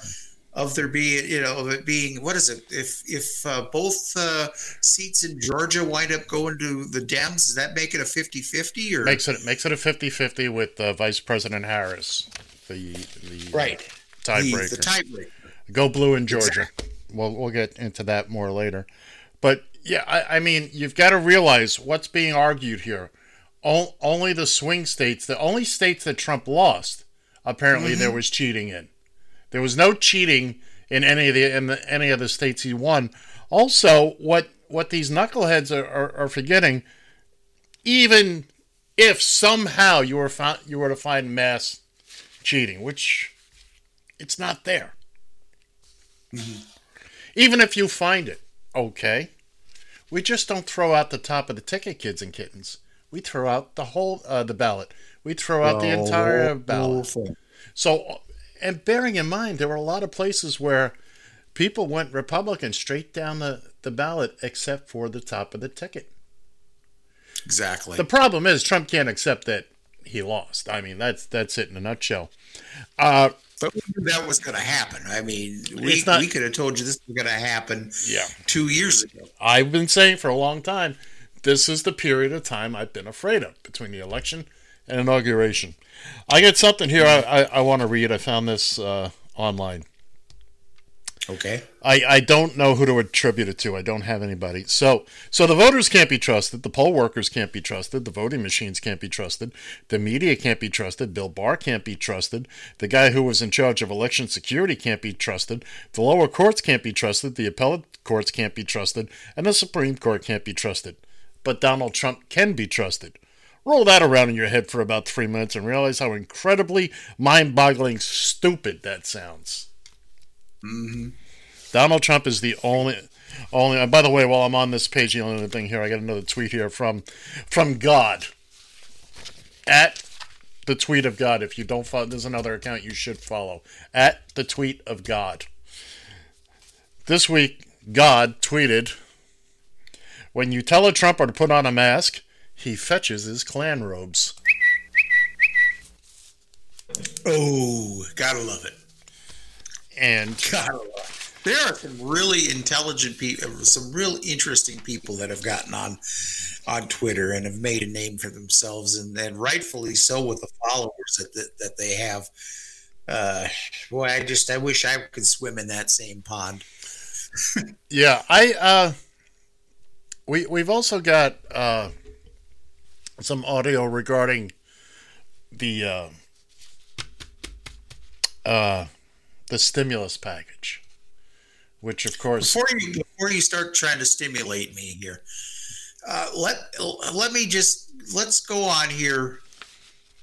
of there being you know of it being what is it if if uh, both uh, seats in Georgia wind up going to the Dems does that make it a 50-50 or Makes it makes it a 50-50 with uh, Vice President Harris, the the right the, tiebreaker. the tiebreaker Go blue in Georgia. We'll we'll get into that more later. But yeah, I, I mean, you've got to realize what's being argued here. O- only the swing states, the only states that Trump lost, apparently there Mhm. was cheating in. There was no cheating in any of the in the, any of the states he won. Also, what what these knuckleheads are, are, are forgetting, even if somehow you were found, you were to find mass cheating, which it's not there. Even if you find it, okay. We just don't throw out the top of the ticket, kids and kittens. We throw out the whole uh, the ballot. We throw out the The entire ballot. thing. So, and bearing in mind, there were a lot of places where people went Republican straight down the, the ballot, except for the top of the ticket. exactly The problem is Trump can't accept that he lost. I mean, that's that's it in a nutshell. Uh, But we knew that was going to happen. I mean, we, not- we could have told you this was going to happen Yeah. two years ago. I've been saying for a long time, this is the period of time I've been afraid of between the election and inauguration. I got something here I, I, I want to read. I found this uh, online. Okay. I, I don't know who to attribute it to. I don't have anybody. So so the voters can't be trusted. The poll workers can't be trusted. The voting machines can't be trusted. The media can't be trusted. Bill Barr can't be trusted. The guy who was in charge of election security can't be trusted. The lower courts can't be trusted. The appellate courts can't be trusted. And the Supreme Court can't be trusted. But Donald Trump can be trusted. Roll that around in your head for about three minutes and realize how incredibly mind boggling stupid that sounds. Mm-hmm. Donald Trump is the only only by the way, while I'm on this page, the only other thing here, I got another tweet here from from God. At the tweet of God. If you don't follow there's another account you should follow. At the tweet of God. This week, God tweeted When you tell a Trumper to put on a mask, he fetches his clan robes. Oh, gotta love it. And gotta love it. There are some really intelligent people, some real interesting people that have gotten on on Twitter and have made a name for themselves, and, and rightfully so with the followers that that, that they have. Uh, boy, I just I wish I could swim in that same pond. Yeah, I uh we we've also got uh some audio regarding the uh uh the stimulus package. Which of course Before you before you start trying to stimulate me here, uh, let let me just let's go on here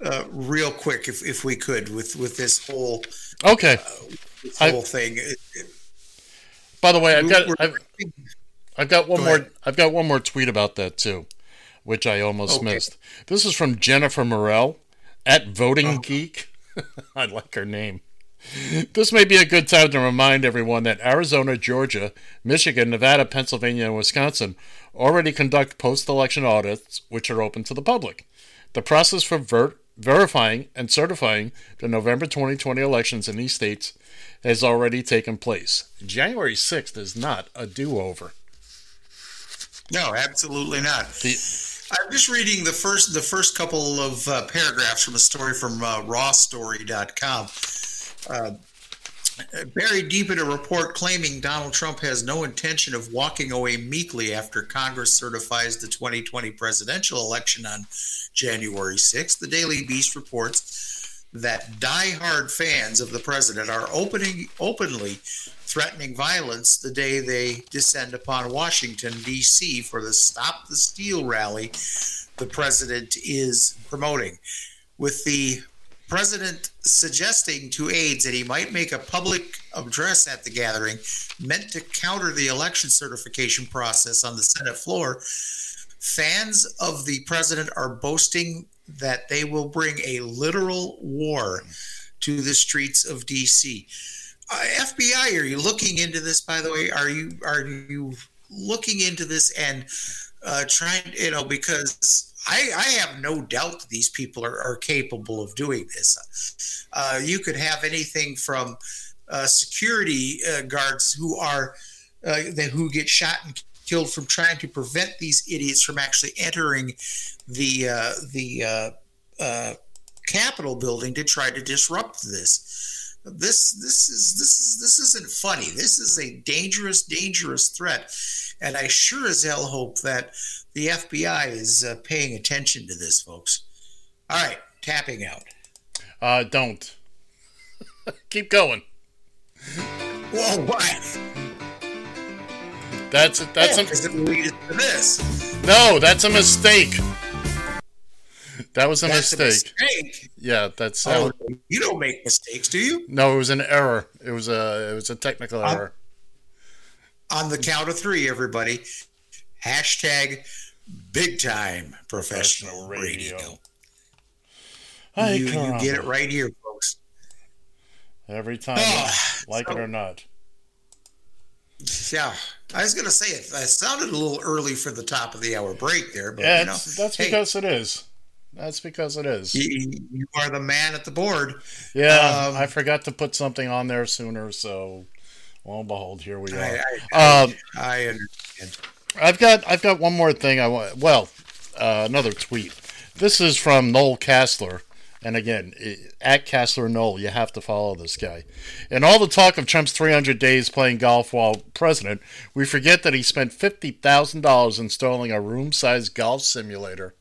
uh, real quick if, if we could with with this whole Okay. this I- whole thing. It- it- By the way, I've got I've, I've got one Go more ahead. I've got one more tweet about that too, which I almost Okay. missed. This is from Jennifer Morrell at Voting Uh-huh. Geek. I like her name. This may be a good time to remind everyone that Arizona, Georgia, Michigan, Nevada, Pennsylvania, and Wisconsin already conduct post election audits, which are open to the public. The process for ver- verifying and certifying the November 2020 elections in these states has already taken place. January 6th is not a do over. No, absolutely not. I'm just reading the first the first couple of uh, paragraphs from a story from uh, rawstory.com. Uh, buried deep in a report claiming Donald Trump has no intention of walking away meekly after Congress certifies the 2020 presidential election on January 6th, the Daily Beast reports that die-hard fans of the president are opening openly threatening violence the day they descend upon Washington D.C. for the Stop the Steal rally the president is promoting. With the president suggesting to aides that he might make a public address at the gathering meant to counter the election certification process on the Senate floor, fans of the president are boasting that they will bring a literal war to the streets of DC. Uh, FBI, are you looking into this? By the way, are you are you looking into this and uh, trying? You know, because I, I have no doubt that these people are, are capable of doing this. Uh, you could have anything from uh, security uh, guards who are uh, who get shot and killed from trying to prevent these idiots from actually entering the the Capitol building to try to disrupt this. This this is this is this isn't funny. This is a dangerous, dangerous threat, and I sure as hell hope that the FBI is uh, paying attention to this, folks. All right, tapping out. Uh, don't. Keep going. Whoa, what? That's that's yeah, a, lead to this. no. That's a mistake. That was a That's a mistake. mistake. Yeah, that's Oh, uh, you don't make mistakes, do you? no. It was an error. It was a it was a technical error. On the count of three, everybody. Hashtag big time professional radio. Hi, you, you get it right here, folks. Every time, Ah, like it or not. Yeah, I was gonna say it. It sounded a little early for the top of the hour break there, but Yeah, you know, that's hey, because it is. That's because it is. you, you are the man at the board. Yeah, Um, I forgot to put something on there sooner, so lo and behold, here we are. I, I, um, I understand. I've got I've got one more thing I want. Well, uh, another tweet. This is from Noel Casler, and again, at Casler Noel, you have to follow this guy. In all the talk of Trump's 300 days playing golf while president, we forget that he spent fifty thousand dollars installing a room-sized golf simulator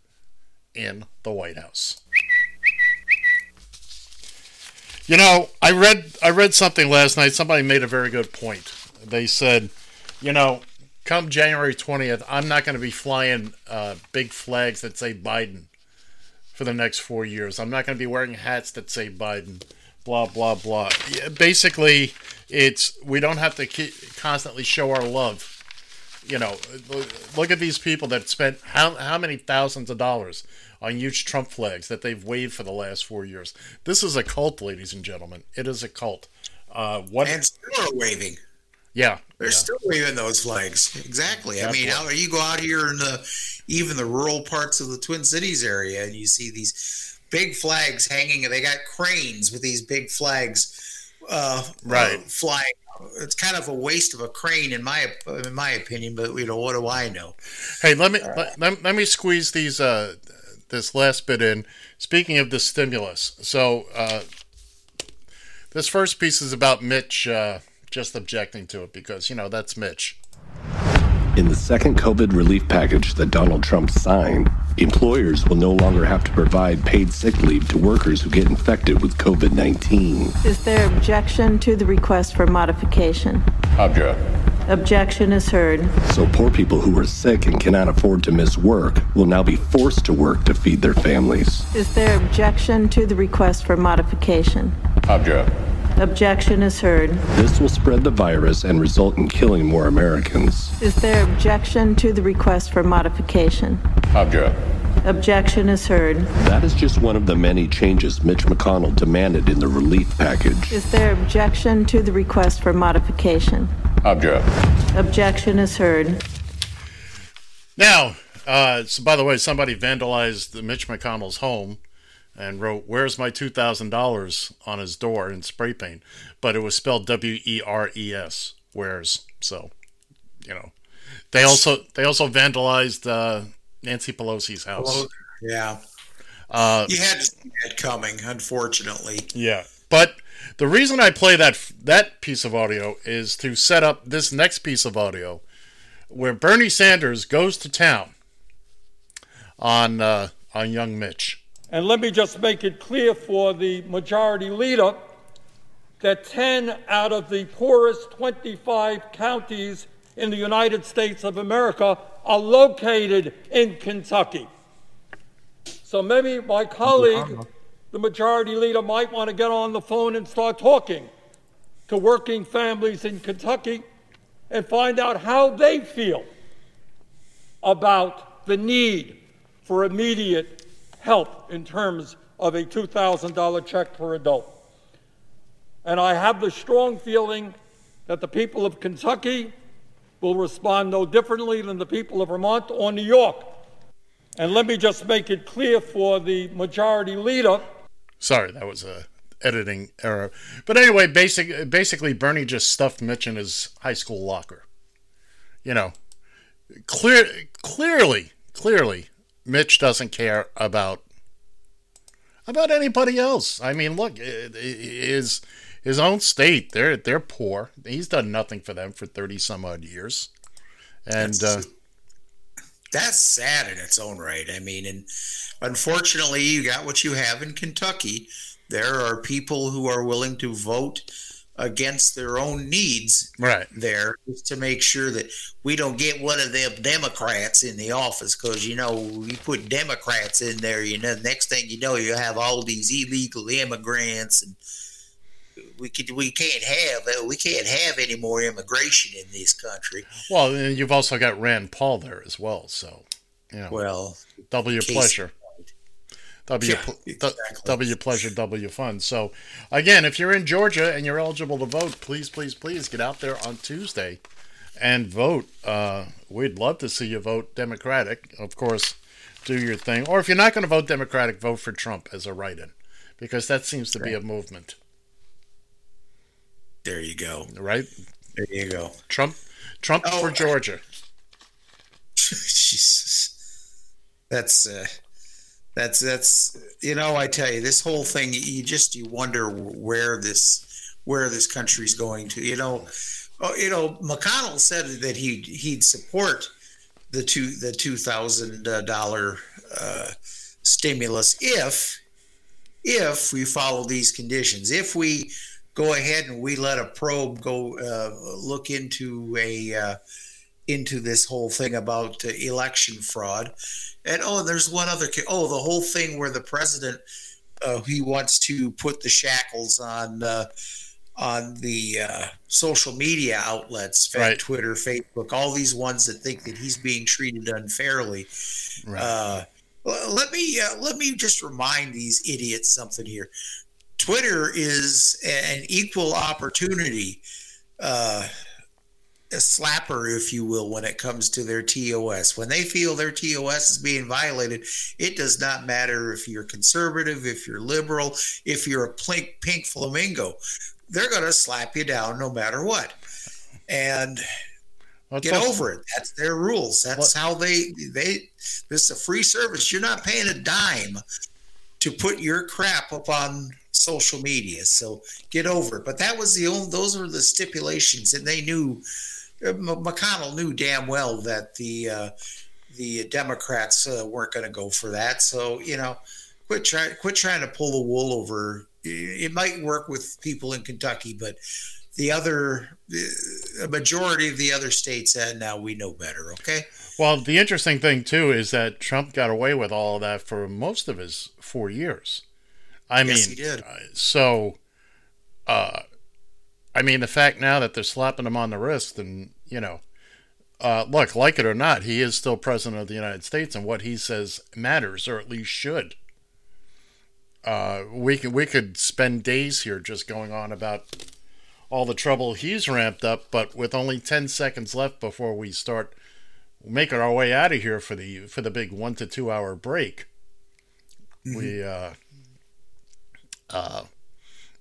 in the White House. You know, I read I read something last night. Somebody made a very good point. They said, you know, come January twentieth, I'm not going to be flying uh, big flags that say Biden for the next four years. I'm not going to be wearing hats that say Biden. Blah blah blah. Yeah, basically, it's we don't have to keep, constantly show our love. You know, look at these people that spent how how many thousands of dollars on huge Trump flags that they've waved for the last four years. This is a cult, ladies and gentlemen. It is a cult. Uh, what? And still are waving. Yeah, They're yeah. still waving those flags. Exactly. I mean, That's how you go out here in the even the rural parts of the Twin Cities area, and you see these big flags hanging. They got cranes with these big flags, uh, Right. uh, flying. It's kind of a waste of a crane, in my in my opinion. But you know, what do I know? Hey, let me let, let, let me squeeze these uh this last bit in. Speaking of the stimulus, so uh, this first piece is about Mitch uh, just objecting to it because you know that's Mitch. In the second COVID relief package that Donald Trump signed, employers will no longer have to provide paid sick leave to workers who get infected with COVID 19. Is there objection to the request for modification? Object. Objection is heard. So poor people who are sick and cannot afford to miss work will now be forced to work to feed their families. Is there objection to the request for modification? Object. Objection is heard. This will spread the virus and result in killing more Americans. Is there objection to the request for modification? Object. Objection is heard. That is just one of the many changes Mitch McConnell demanded in the relief package. Is there objection to the request for modification? Object. Objection is heard. Now, uh, so by the way, somebody vandalized the Mitch McConnell's home and wrote "Where's my two thousand dollars" on his door in spray paint, but it was spelled W E R E S. Where's so, you know, they also they also vandalized uh, Nancy Pelosi's house. Yeah, Uh, you had to see that coming. Unfortunately, Yeah, but The reason I play that that piece of audio is to set up this next piece of audio, where Bernie Sanders goes to town on uh, on young Mitch. And let me just make it clear for the majority leader that 10 out of the poorest 25 counties in the United States of America are located in Kentucky. So maybe my colleague, the majority leader, might want to get on the phone and start talking to working families in Kentucky and find out how they feel about the need for immediate help in terms of a $2,000 check per adult. And I have the strong feeling that the people of Kentucky will respond no differently than the people of Vermont or New York. And let me just make it clear for the majority leader. Sorry, that was a editing error. But anyway, basic, basically, Bernie just stuffed Mitch in his high school locker. You know, clear, clearly, clearly, Mitch doesn't care about about anybody else. I mean, look, his his own state, they're they're poor. He's done nothing for them for thirty some odd years, and that's, uh, that's sad in its own right. I mean, and unfortunately, you got what you have in Kentucky. There are people who are willing to vote against their own needs right. there to make sure that we don't get one of them democrats in the office because you know you put democrats in there you know next thing you know you have all these illegal immigrants and we could we can't have uh, we can't have any more immigration in this country. Well and you've also got rand paul there as well so you know. Well double your pleasure W, Yeah, exactly. W pleasure, W fun. So, again, if you're in Georgia and you're eligible to vote, please, please, please get out there on Tuesday and vote. Uh, we'd love to see you vote Democratic. Of course, do your thing. Or if you're not going to vote Democratic, vote for Trump as a write in because that seems to be a movement. there you go Right? there you go Trump, Trump Oh, for Georgia. Jesus. That's uh, that's that's you know I tell you this whole thing you just you wonder where this where this country's going to you know oh, you know McConnell said that he he'd support the two the two thousand dollar uh, stimulus if if we follow these conditions if we go ahead and we let a probe go uh, look into a uh, into this whole thing about uh, election fraud. And oh, there's one other. Oh, the whole thing where the president uh, he wants to put the shackles on uh, on the uh, social media outlets, Right. Twitter, Facebook, all these ones that think that he's being treated unfairly. Right. Uh, let me uh, let me just remind these idiots something here. Twitter is an equal opportunity uh, a slapper, if you will, when it comes to their TOS. When they feel their TOS is being violated, it does not matter if you're conservative, if you're liberal, if you're a pink, pink flamingo. They're going to slap you down no matter what. And Well, get also- over it. That's their rules. That's how they they. This is a free service. You're not paying a dime to put your crap up on social media. So get over it. But that was the only. Those were the stipulations, and they knew. Uh, M- McConnell knew damn well that the uh, the Democrats uh, weren't going to go for that. So you know, quit trying quit trying to pull the wool over. It might work with people in Kentucky, but the other, a majority of the other states, and now we know better. Okay. Well, the interesting thing too is that Trump got away with all of that for most of his four years. I Yes, mean, he did. uh, so, uh, I mean, the fact now that they're slapping him on the wrist, and you know, uh, look, like it or not, he is still president of the United States, and what he says matters, or at least should. Uh, we can we could spend days here just going on about all the trouble he's ramped up, but with only ten seconds left before we start making our way out of here for the for the big one to two hour break. We uh uh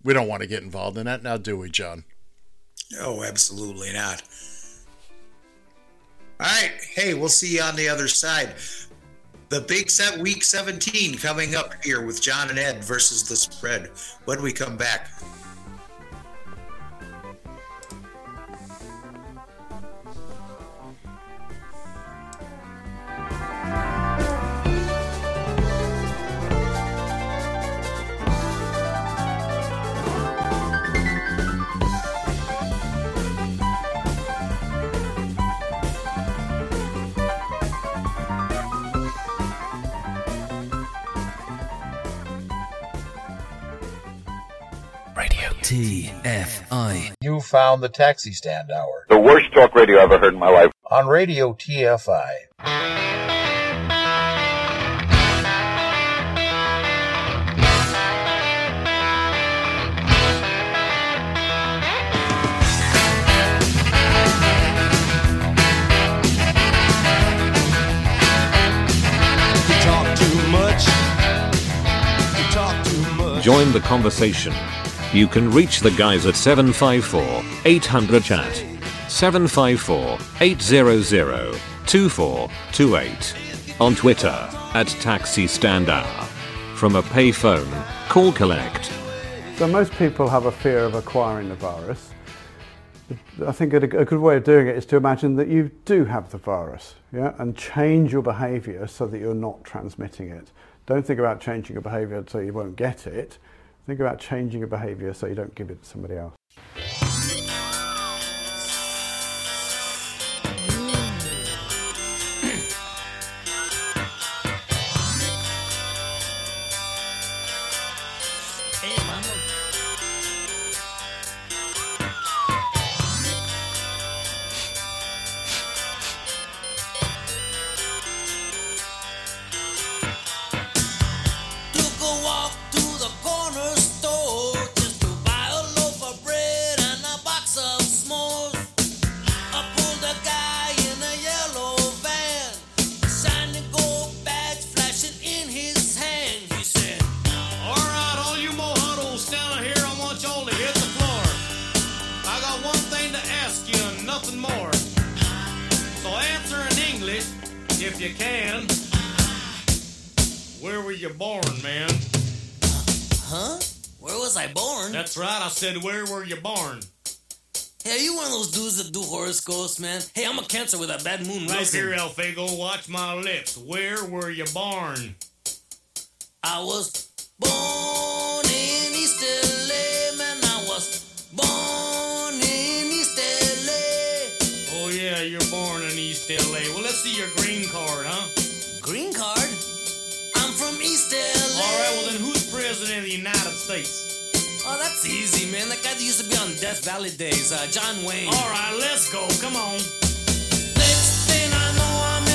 we don't want to get involved in that now, do we, John? Oh, absolutely not. All right. Hey, we'll see you on the other side. The big set week 17 coming up here with John and Ed versus the spread when we come back. TFI. You found the Taxi Stand Hour The worst talk radio I've ever heard in my life. on Radio TFI. You talk too much. You talk too much. Join the conversation. You can reach the guys at 754 800 chat. 754 800 2428. On Twitter at Taxi Stand Hour. From a payphone, call collect. So most people have a fear of acquiring the virus. I think a, a good way of doing it is to imagine that you do have the virus, yeah, and change your behaviour so that you're not transmitting it. Don't think about changing your behaviour so you won't get it. Think about changing your behaviour so you don't give it to somebody else. Said, where were you born? Hey, are you one of those dudes that do horoscopes, man? Hey, I'm a cancer with a bad moon Look rising. here, El Fago, watch my lips. Where were you born? I was born in East LA, man. I was born in East LA. Oh, yeah, you're born in East LA. Well, let's see your green card, huh? Green card? I'm from East LA. All right, well, then who's president of the United States? Oh, that's easy, man. That guy that used to be on Death Valley days, uh, John Wayne. All right, let's go. Come on. Next thing I know, I'm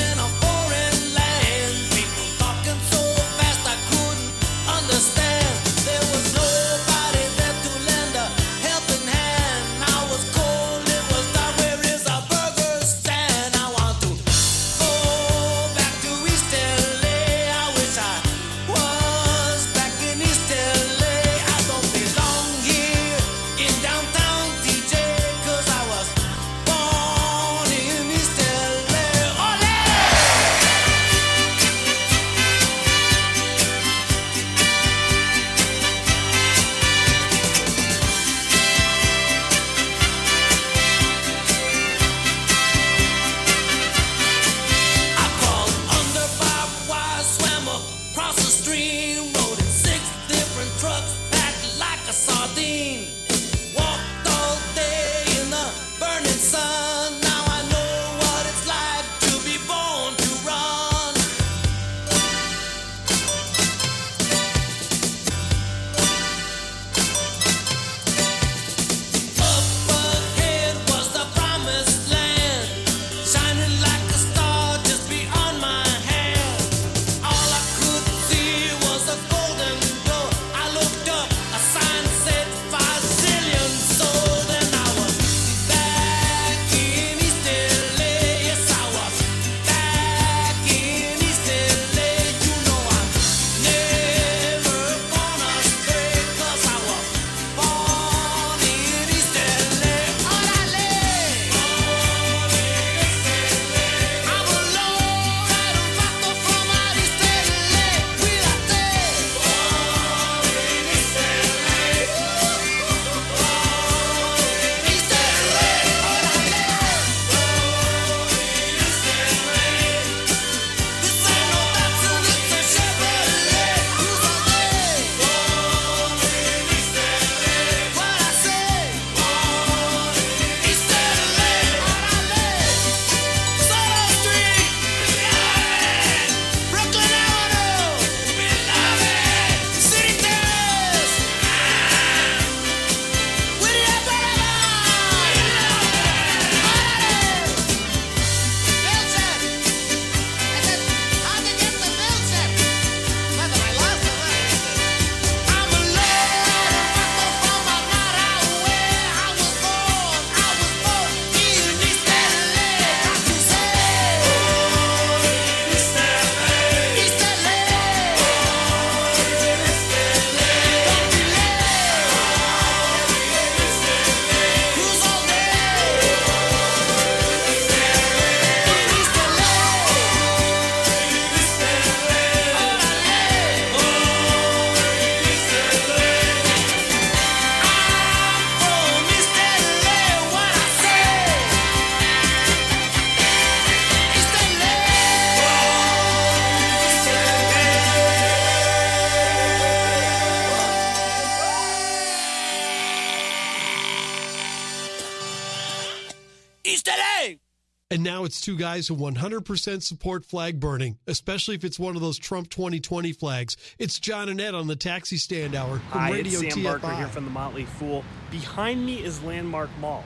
Two guys who 100% support flag burning, especially if it's one of those Trump 2020 flags. It's John and Ed on the Taxi Stand Hour from Hi, Radio it's Sam TFI. Barker here from the Motley Fool. Behind me is Landmark Mall,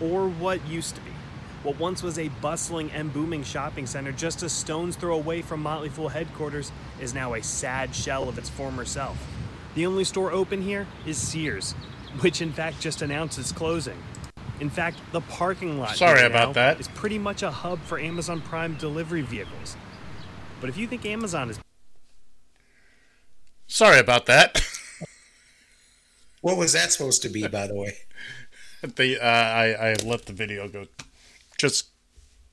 or what used to be. What once was a bustling and booming shopping center just a stone's throw away from Motley Fool headquarters is now a sad shell of its former self. The only store open here is Sears, which in fact just announced its closing. In fact, the parking lot Sorry here about now that. is pretty much a hub for Amazon Prime delivery vehicles. But if you think Amazon is Sorry about that. What was that supposed to be, by the way? the uh, I I let the video go. Just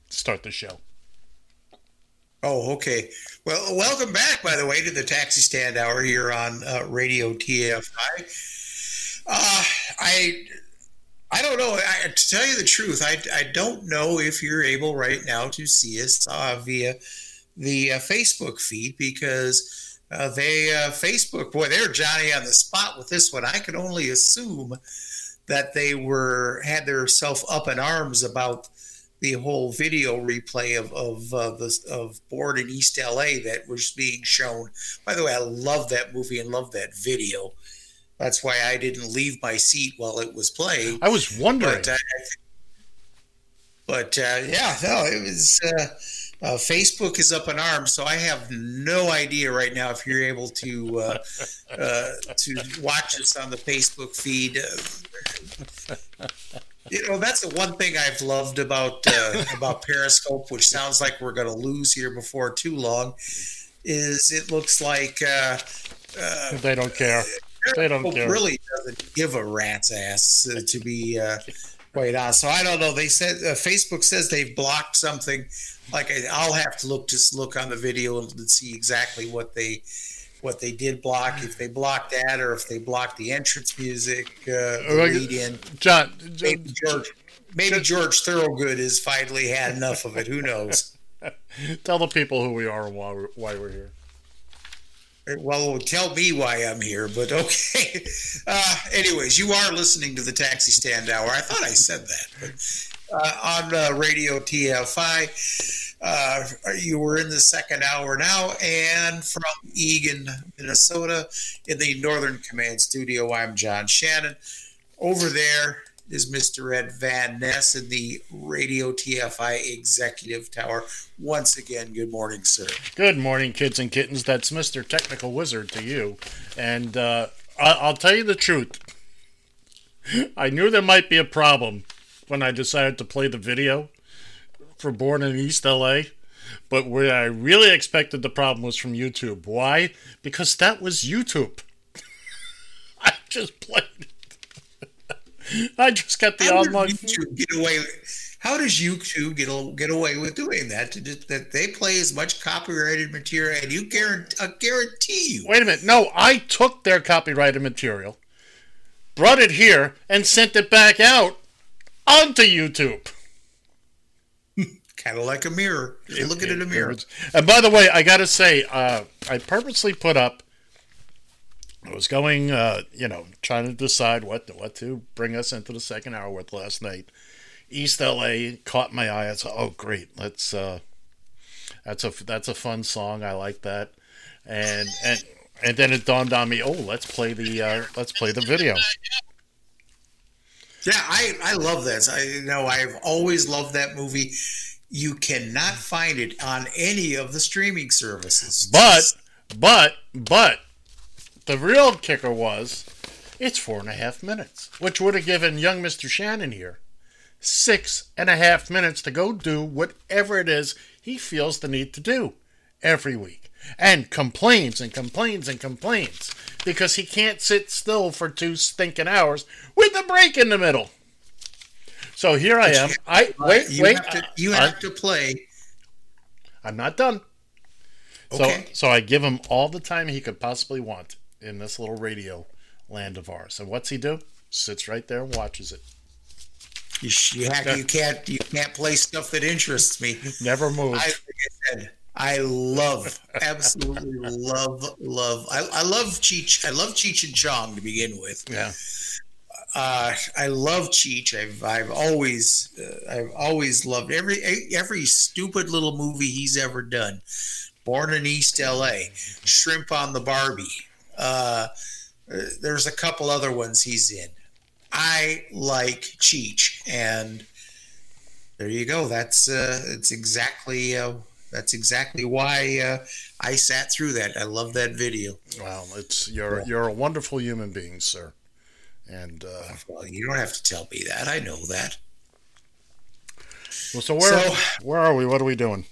start the show. Oh, okay. Well, welcome back, by the way, to the Taxi Stand Hour here on uh, Radio TFI. Uh, I I don't know. I, to tell you the truth, I, I don't know if you're able right now to see us uh, via the uh, Facebook feed because uh, they uh, Facebook boy they're Johnny on the spot with this one. I can only assume that they were had their self up in arms about the whole video replay of of uh, the of Born in East LA that was being shown. By the way, I love that movie and love that video. That's why I didn't leave my seat while it was playing. I was wondering. But, uh, but uh, yeah, no, it was. Uh, uh, Facebook is up in arms, so I have no idea right now if you're able to uh, uh, to watch us on the Facebook feed. Uh, you know, that's the one thing I've loved about uh, about Periscope, which sounds like we're going to lose here before too long. Is it looks like uh, uh, They don't care. They don't care. really doesn't give a rat's ass uh, to be uh, quite honest. So I don't know. They said uh, Facebook says they've blocked something. Like I, I'll have to look just look on the video and see exactly what they what they did block. If they blocked that, or if they blocked the entrance music, uh, the Like, lead in. John, maybe George, maybe George Thorogood has finally had enough of it. Who knows? Tell the people who we are and why we're, why we're here. Well, tell me why I'm here, but okay. Uh, anyways, you are listening to the Taxi Stand Hour. I thought I said that, but uh, on uh, Radio TFI, uh, you were in the second hour now, and from Eagan, Minnesota, in the Northern Command Studio, I'm John Shannon. Over there is Mr. Ed Van Ness in the Radio TFI Executive Tower. Once again, good morning, sir. Good morning, kids and kittens. That's Mr. Technical Wizard to you. And uh, I'll tell you the truth. I knew there might be a problem when I decided to play the video for Born in East LA. But where I really expected the problem was from YouTube. Why? Because that was YouTube. I just played. I just got the How does. YouTube get away? How does YouTube get a- get away with doing that? To just, that they play as much copyrighted material, and you guarantee, I guarantee you. Wait a minute. No, I took their copyrighted material, brought it here, and sent it back out onto YouTube. kind of like a mirror. Just look at it in a mirror. And by the way, I got to say, uh, I purposely put up. I was going, uh, you know, trying to decide what what to bring us into the second hour with last night. East LA caught my eye. I said, "Oh, great! Let's." Uh, that's a that's a fun song. I like that, and and and then it dawned on me. Oh, let's play the uh, let's play the video. Yeah, I I love this. I you know I've always loved that movie. You cannot find it on any of the streaming services. But but but the real kicker was it's four and a half minutes, which would have given young Mister Shannon here six and a half minutes to go do whatever it is he feels the need to do every week, and complains and complains and complains because he can't sit still for two stinking hours with a break in the middle. So here I am. I wait, you wait. have to you I- have to play. I'm not done. Okay. So, so I give him all the time he could possibly want in this little radio land of ours. And what's he do? Sits right there and watches it. You, sh- you, have, you can't you can't play stuff that interests me. Never moves. I, like I said, I love, absolutely love, love. I, I love Cheech. I love Cheech and Chong to begin with. Yeah. uh, I love Cheech. I've I've always uh, I've always loved every every stupid little movie he's ever done. Born in East L.A., Shrimp on the Barbie. Uh, there's a couple other ones he's in. I like Cheech, and there you go. That's uh, it's exactly uh, that's exactly why uh, I sat through that. I love that video. Well, it's you're you're a wonderful human being, sir. And uh, well, you don't have to tell me that. I know that. Well, so where So- where are we? What are we doing?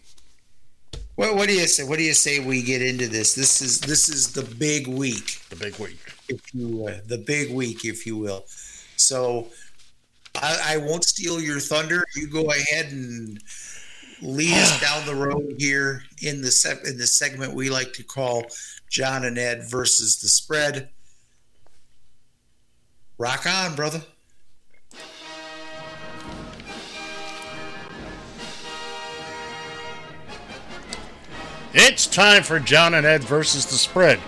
What, what do you say? What do you say we get into this? This is this is the big week. The big week, if you uh, the big week, if you will. So I, I won't steal your thunder. You go ahead and lead us down the road here in the se- in the segment we like to call John and Ed versus the spread. Rock on, brother. It's time for John and Ed versus the spread,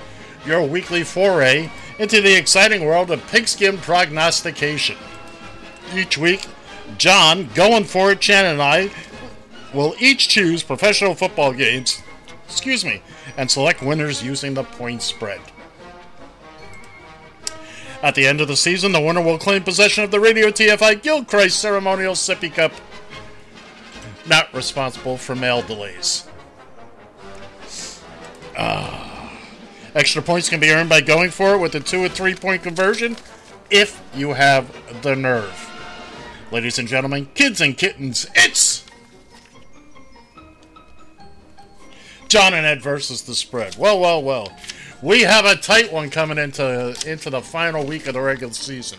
your weekly foray into the exciting world of pigskin prognostication. Each week, John, going for it, Chan, and I will each choose professional football games, excuse me, and select winners using the point spread. At the end of the season, the winner will claim possession of the Radio TFI Gilchrist Ceremonial Sippy Cup. Not responsible for mail delays. Ah. Extra points can be earned by going for it with a two or three point conversion if you have the nerve. Ladies and gentlemen, kids and kittens, it's John and Ed versus the spread. Well, well, well. We have a tight one coming into into the final week of the regular season.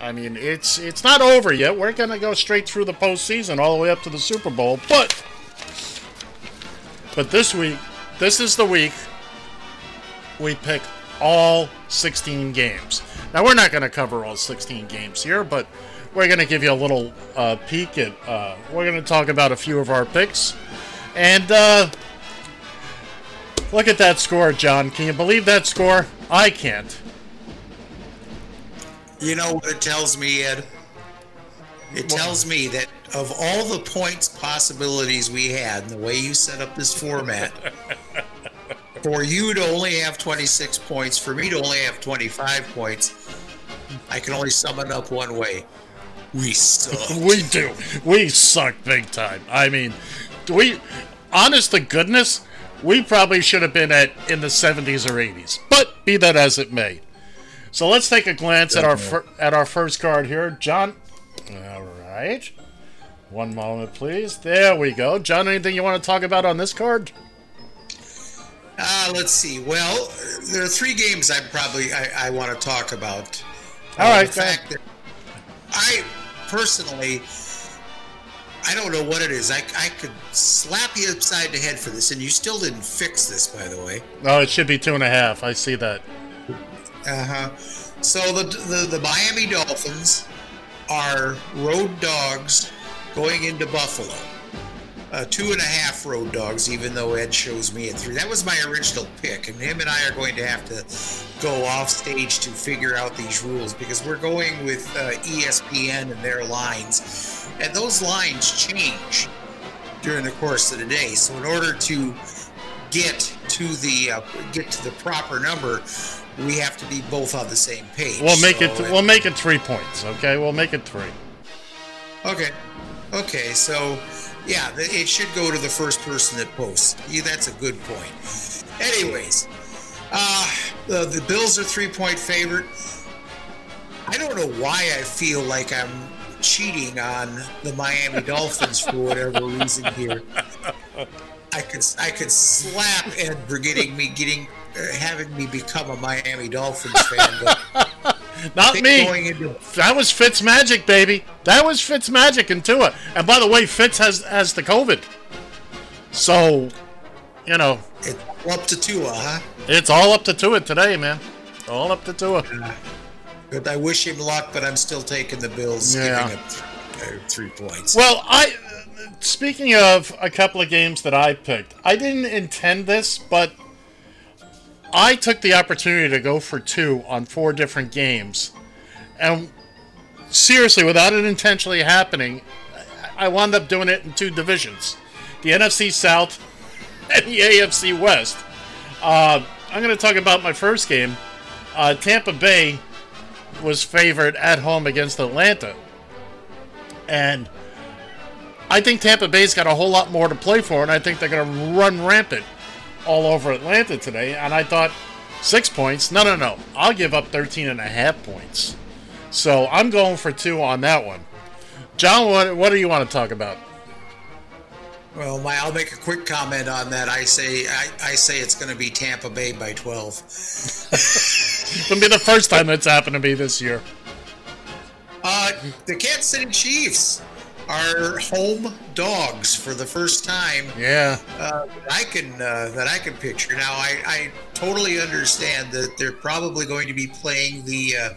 I mean, it's it's not over yet. We're gonna go straight through the postseason, all the way up to the Super Bowl. But but this week, this is the week we pick all 16 games. Now we're not going to cover all 16 games here, but we're going to give you a little uh, peek at. Uh, we're going to talk about a few of our picks, and uh, look at that score, John. Can you believe that score? I can't. You know what it tells me, Ed? It tells me that of all the points possibilities we had, and the way you set up this format, for you to only have 26 points, for me to only have 25 points, I can only sum it up one way. We suck. we do. We suck big time. I mean, we, honest to goodness, we probably should have been at in the 70s or 80s. But be that as it may. So let's take a glance at our fir- at our first card here, John. All right. One moment, please. There we go. John, anything you want to talk about on this card? Uh, let's see. Well, there are three games I probably I, I want to talk about. All Uh, right, fact that I personally, I don't know what it is. I, I could slap you upside the head for this, and you still didn't fix this, by the way. Oh, it should be two and a half. I see that. Uh huh. So the, the the Miami Dolphins are road dogs going into Buffalo. Uh, two and a half road dogs, even though Ed shows me at three. That was my original pick, and him and I are going to have to go off stage to figure out these rules because we're going with uh, ESPN and their lines, and those lines change during the course of the day. So in order to get to the uh, get to the proper number, we have to be both on the same page. We'll make So, it. We'll make it three points. Okay, we'll make it three. Okay. Okay, so yeah, it should go to the first person that posts. Yeah, that's a good point. Anyways, uh, the, the Bills are three point favorite. I don't know why I feel like I'm cheating on the Miami Dolphins for whatever reason here. I could I could slap Ed for getting me getting uh, having me become a Miami Dolphins fan, but Not me. into- That was Fitz magic, baby. That was Fitz magic and Tua. And by the way, Fitz has has the COVID. So, you know, it's up to Tua, huh? It's all up to Tua today, man. All up to Tua. But I wish him luck, but I'm still taking the Bills, Yeah. giving up uh, three points. Well, I speaking of a couple of games that I picked, I didn't intend this, but I took the opportunity to go for two on four different games. And seriously, without it intentionally happening, I wound up doing it in two divisions the NFC South and the AFC West. Uh, I'm going to talk about my first game. Uh, Tampa Bay was favored at home against Atlanta. And I think Tampa Bay's got a whole lot more to play for, and I think they're going to run rampant all over Atlanta today. And I thought, six points? No, no, no. I'll give up 13 and a half points. So I'm going for two on that one. John, what, what do you want to talk about? Well, my, I'll make a quick comment on that. I say I, I say it's going to be Tampa Bay by 12. It'll be the first time that's happened to me this year. Uh, the Kansas City Chiefs are home dogs for the first time. Yeah. Uh, that I can uh, that I can picture. Now, I, I totally understand that they're probably going to be playing the uh,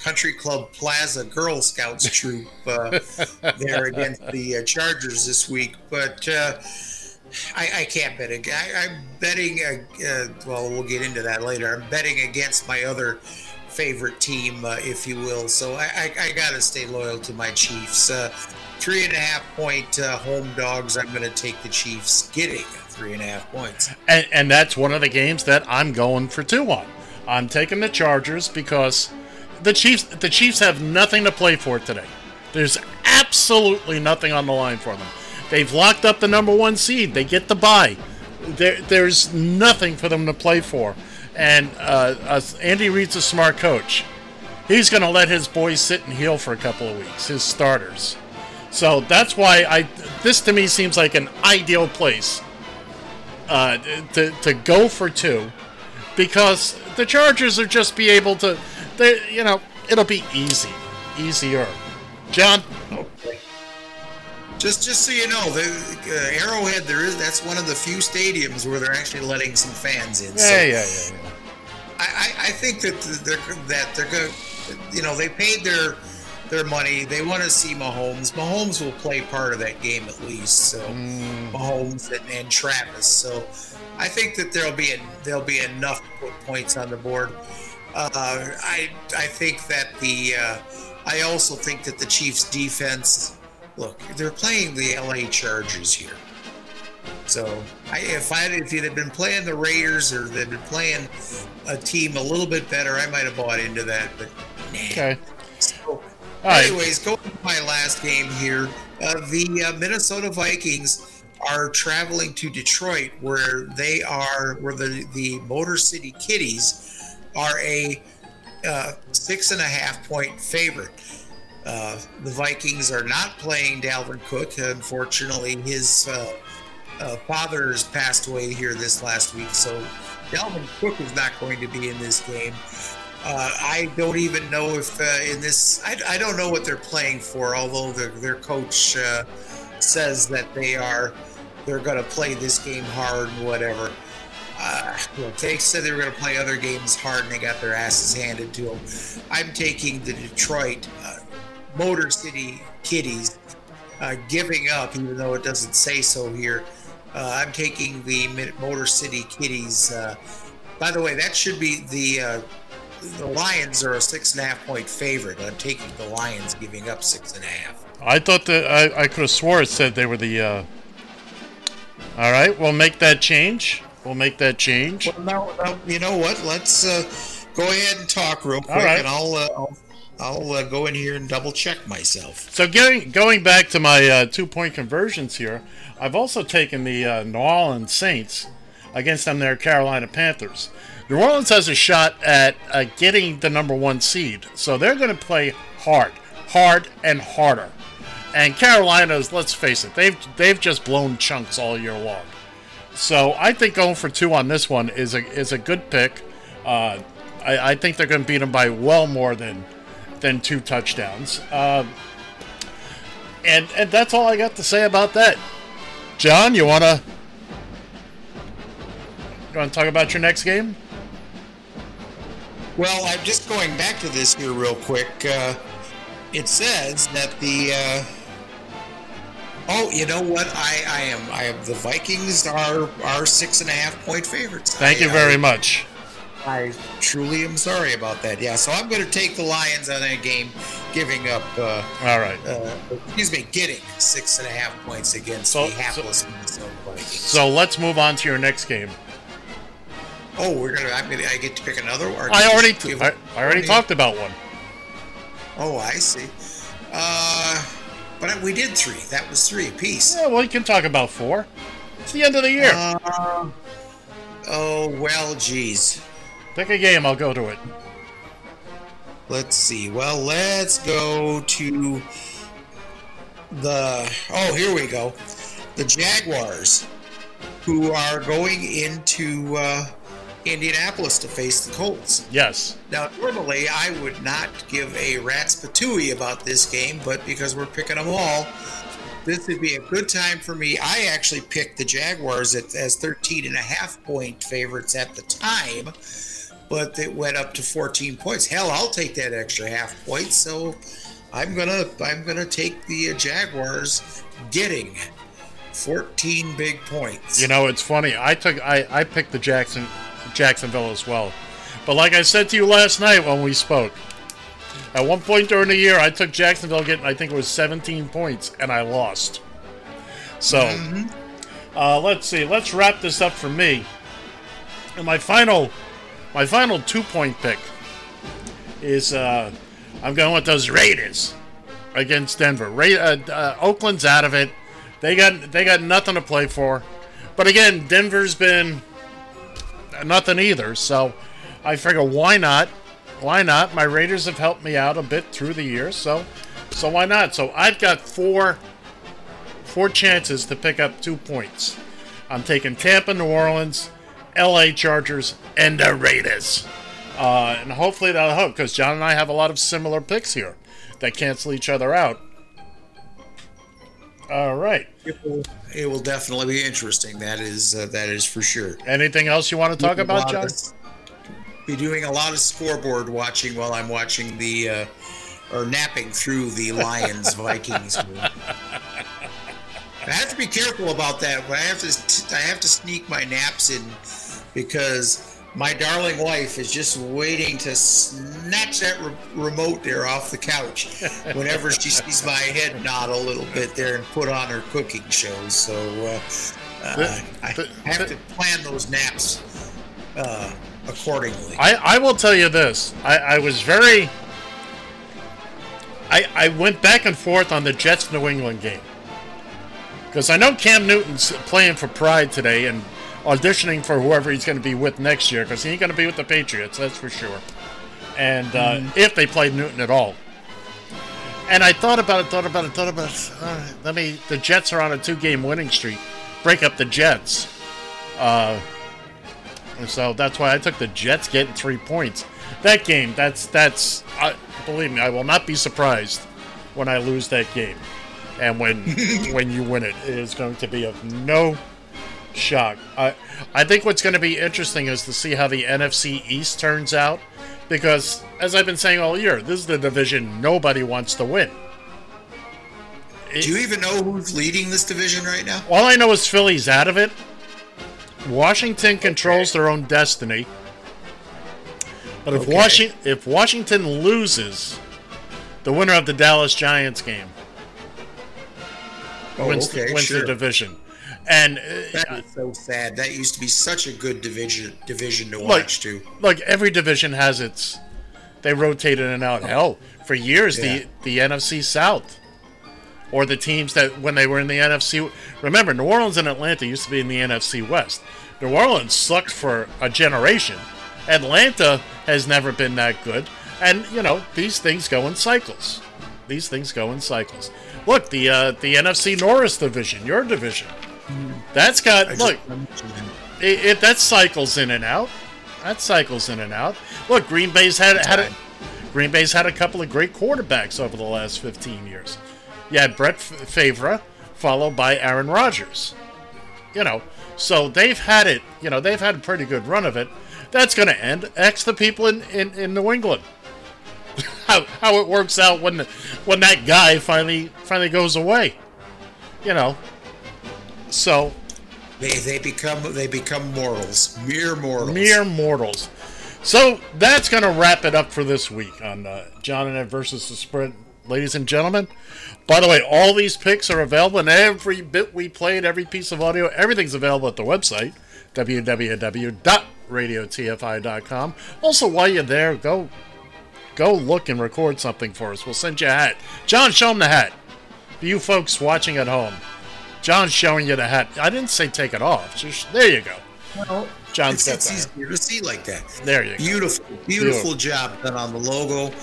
Country Club Plaza Girl Scouts troop uh, there against the uh, Chargers this week, but. Uh, I, I can't bet. I, I'm betting. Uh, uh, well, we'll get into that later. I'm betting against my other favorite team, uh, if you will. So I, I, I got to stay loyal to my Chiefs. Uh, three and a half point uh, home dogs. I'm going to take the Chiefs, getting three and a half points. And, and that's one of the games that I'm going for two on. I'm taking the Chargers because the Chiefs the Chiefs have nothing to play for today. There's absolutely nothing on the line for them. They've locked up the number one seed. They get the bye. There, there's nothing for them to play for. And uh, uh, Andy Reid's a smart coach. He's going to let his boys sit and heal for a couple of weeks, his starters. So that's why I. This to me seems like an ideal place uh, to to go for two, because the Chargers are just be able to. They, you know, it'll be easy, easier. John. Just, just so you know, the uh, Arrowhead, there is that's one of the few stadiums where they're actually letting some fans in. Yeah, yeah, yeah, yeah. I, I, I think that they're that they're going. You know, they paid their their money. They want to see Mahomes. Mahomes will play part of that game at least. So Mahomes and, and Travis. So I think that there'll be a, there'll be enough to put points on the board. Uh, I I think that the uh, I also think that the Chiefs defense. Look, they're playing the LA Chargers here. So I, if I if you'd have been playing the Raiders or they'd been playing a team a little bit better, I might have bought into that. But nah. Okay. So, right. anyways, going to my last game here, uh, the uh, Minnesota Vikings are traveling to Detroit, where they are, where the the Motor City Kitties are a uh, six and a half point favorite. Uh, the Vikings are not playing Dalvin Cook. Unfortunately, his uh, uh, father has passed away here this last week, so Dalvin Cook is not going to be in this game. Uh, I don't even know if uh, in this, I, I don't know what they're playing for, although their, their coach uh, says that they are, they're going to play this game hard and whatever. Uh, they said they were going to play other games hard and they got their asses handed to them. I'm taking the Detroit uh, Motor City Kitties uh, giving up, even though it doesn't say so here. Uh, I'm taking the Motor City Kitties. Uh, by the way, that should be the uh, the Lions are a six and a half point favorite. I'm taking the Lions giving up six and a half. I thought that I, I could have swore it said they were the. Uh... All right, we'll make that change. We'll make that change. Well, now, now you know what? Let's uh, go ahead and talk real quick, right. and I'll uh, I'll, I'll uh, go in here and double check myself. So getting going back to my uh, two point conversions here, I've also taken the uh, New Orleans Saints against them their Carolina Panthers. New Orleans has a shot at uh, getting the number one seed, so they're going to play hard, hard and harder. And Carolina's, let's face it, they've they've just blown chunks all year long. So I think going for two on this one is a is a good pick. Uh, I, I think they're going to beat them by well more than than two touchdowns. Uh, and and that's all I got to say about that. John, you wanna you wanna talk about your next game? Well, I'm just going back to this here real quick. Uh, it says that the. Uh, oh, you know what? I, I am. I am. The Vikings are are six and a half point favorites. Thank I- you very I- much. I truly am sorry about that. Yeah, so I'm going to take the Lions on that game, giving up. Uh, All right. Uh, excuse me, getting six and a half points against So- the hapless Minnesota Vikings. So let's move on to your next game. oh, we're gonna. I'm gonna. I get to pick another one. I already, I, I already talked about one. Oh, I see. Uh, but we did three. That was three apiece. Yeah, well, you can talk about four. It's the end of the year. Uh, oh well, geez. Pick a game. I'll go to it. Let's see. Well, let's go to the. Oh, here we go. The Jaguars, who are going into uh, Indianapolis to face the Colts. Yes. Now, normally I would not give a rat's patooey about this game, but because we're picking them all, this would be a good time for me. I actually picked the Jaguars at, as 13 and a half point favorites at the time, but it went up to 14 points. Hell, I'll take that extra half point. So I'm gonna I'm gonna take the uh, Jaguars getting 14 big points. You know, it's funny. I took I, I picked the Jackson Jacksonville as well. But like I said to you last night when we spoke, at one point during the year I took Jacksonville getting I think it was 17 points and I lost. So uh, let's see. Let's wrap this up for me. And my final my final two point pick is uh, I'm going with those Raiders against Denver. Ra- uh, uh, Oakland's out of it. They got they got nothing to play for. But again, Denver's been nothing either. So I figure why not? Why not? My Raiders have helped me out a bit through the years, so so why not? So I've got four four chances to pick up two points. I'm taking Tampa, New Orleans, L.A. Chargers, and the Raiders. Uh, and hopefully that'll help because John and I have a lot of similar picks here that cancel each other out. All right. It will, it will definitely be interesting. That is uh, that is for sure. Anything else you want to talk about, John? of- Be doing a lot of scoreboard watching while I'm watching the uh, or napping through the Lions Vikings. I have to be careful about that. I have to I have to sneak my naps in because my darling wife is just waiting to snatch that re- remote there off the couch whenever she sees my head nod a little bit there and put on her cooking shows. So uh, uh, I have to plan those naps uh, accordingly. I, I will tell you this. I, I was very. I, I went back and forth on the Jets New England game. Because I know Cam Newton's playing for Pride today and auditioning for whoever he's going to be with next year. Because he ain't going to be with the Patriots, that's for sure. And uh, Mhm. if they played Newton at all. And I thought about it, thought about it, thought about it. Right, let me. The Jets are on a two game winning streak. Break up the Jets. Uh, and so that's why I took the Jets getting three points. That game, that's that's. I believe me, I will not be surprised when I lose that game, and when when you win it, it is going to be of no shock. I I think what's going to be interesting is to see how the NFC East turns out, because as I've been saying all year, this is the division nobody wants to win. Do you even know who's leading this division right now? All I know is Philly's out of it. Washington controls their own destiny. But if Okay. Washington if Washington loses, the winner of the Dallas Giants game Oh, wins, okay, wins sure. the division. And uh, That is so sad. That used to be such a good division division to like, watch too. like every division has its they rotate in and out. Hell, for years Yeah. the the NFC South or the teams that when they were in the NFC. Remember, New Orleans and Atlanta used to be in the NFC West. New Orleans sucked for a generation. Atlanta has never been that good, and you know these things go in cycles. These things go in cycles. Look, the uh, the NFC Norris division, your division, that's got look. It, it that cycles in and out. That cycles in and out. Look, Green Bay's had had a, Green Bay's had a couple of great quarterbacks over the last 15 years. You had Brett Favre, followed by Aaron Rodgers. You know, so they've had it. You know, they've had a pretty good run of it. That's going to end. X the people in, in, in New England. how, how it works out when when that guy finally finally goes away. You know. So They they become they become mortals, mere mortals. Mere mortals. So that's going to wrap it up for this week on uh, John and Ed versus the Sprint, ladies and gentlemen. By the way, all these picks are available, and every bit we played, every piece of audio, everything's available at the website www.radiotfi.com. Also, while you're there, go go look and record something for us. We'll send you a hat. John, show him the hat. For you folks watching at home, John's showing you the hat. I didn't say take it off. Just there you go. Well, John's it's, got it's that. easier to see like that. There you go. Beautiful, beautiful job done on the logo,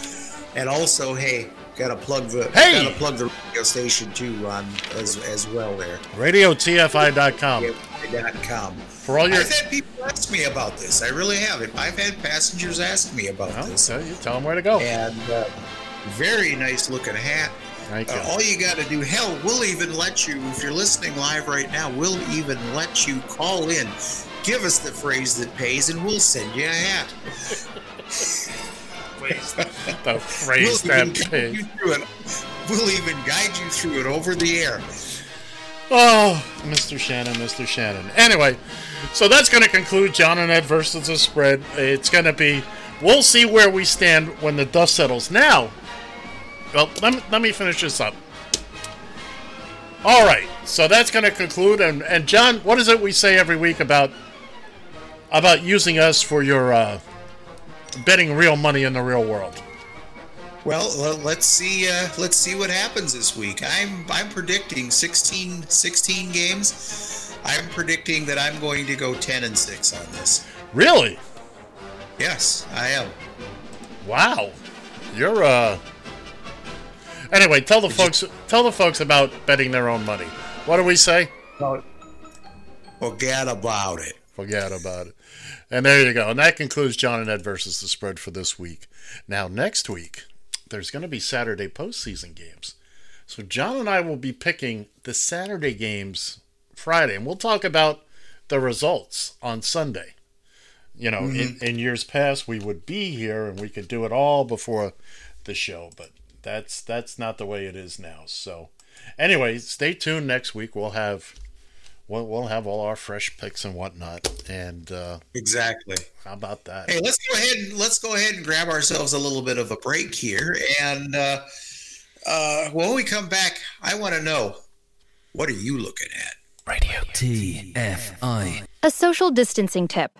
and also, hey, gotta plug the Hey! gotta plug the radio station too on as as well there. RadioTFI.com. Com. For all your I've had people ask me about this. I really have. I've had passengers ask me about this. Okay, you tell them where to go. And uh, very nice looking hat. Thank Uh, all you got to do, hell, we'll even let you, if you're listening live right now, we'll even let you call in. Give us the phrase that pays, and we'll send you a hat. the phrase we'll that even guide pays. you through it. We'll even guide you through it over the air. Oh, Mr. Shannon, Mr. Shannon. Anyway, so that's going to conclude John and Ed versus the spread. It's going to be, we'll see where we stand when the dust settles. Now, well, let me, let me finish this up. All right, so that's going to conclude. And, and John, what is it we say every week about about using us for your uh, betting real money in the real world? Well, let's see. Uh, let's see what happens this week. I'm I'm predicting 16, 16 games. I'm predicting that I'm going to go ten and six on this. Really? Yes, I am. Wow, you're uh. Anyway, tell the folks tell the folks about betting their own money. What do we say? Forget about it. Forget about it. And there you go. And that concludes John and Ed versus the spread for this week. Now next week, there's going to be Saturday postseason games. So John and I will be picking the Saturday games Friday, and we'll talk about the results on Sunday. You know, in, mm-hmm. in years past, we would be here and we could do it all before the show, but that's that's not the way it is now. So, anyway, stay tuned. Next week we'll have we'll, we'll have all our fresh picks and whatnot. And uh, Exactly. how about that? Hey, let's go ahead and let's go ahead and grab ourselves a little bit of a break here. And uh, uh, when we come back, I want to know what are you looking at? Radio TFI. A social distancing tip.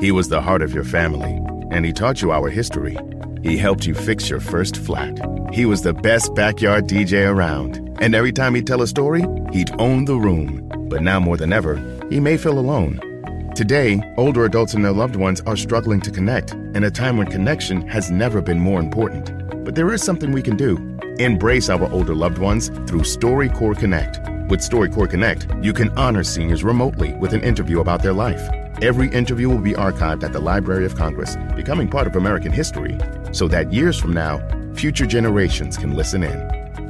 He was the heart of your family, and he taught you our history. He helped you fix your first flat. He was the best backyard DJ around, and every time he'd tell a story, he'd own the room. But now more than ever, he may feel alone. Today, older adults and their loved ones are struggling to connect, in a time when connection has never been more important. But there is something we can do. Embrace our older loved ones through StoryCorps Connect. With StoryCorps Connect, you can honor seniors remotely with an interview about their life. Every interview will be archived at the Library of Congress, becoming part of American history, so that years from now, future generations can listen in.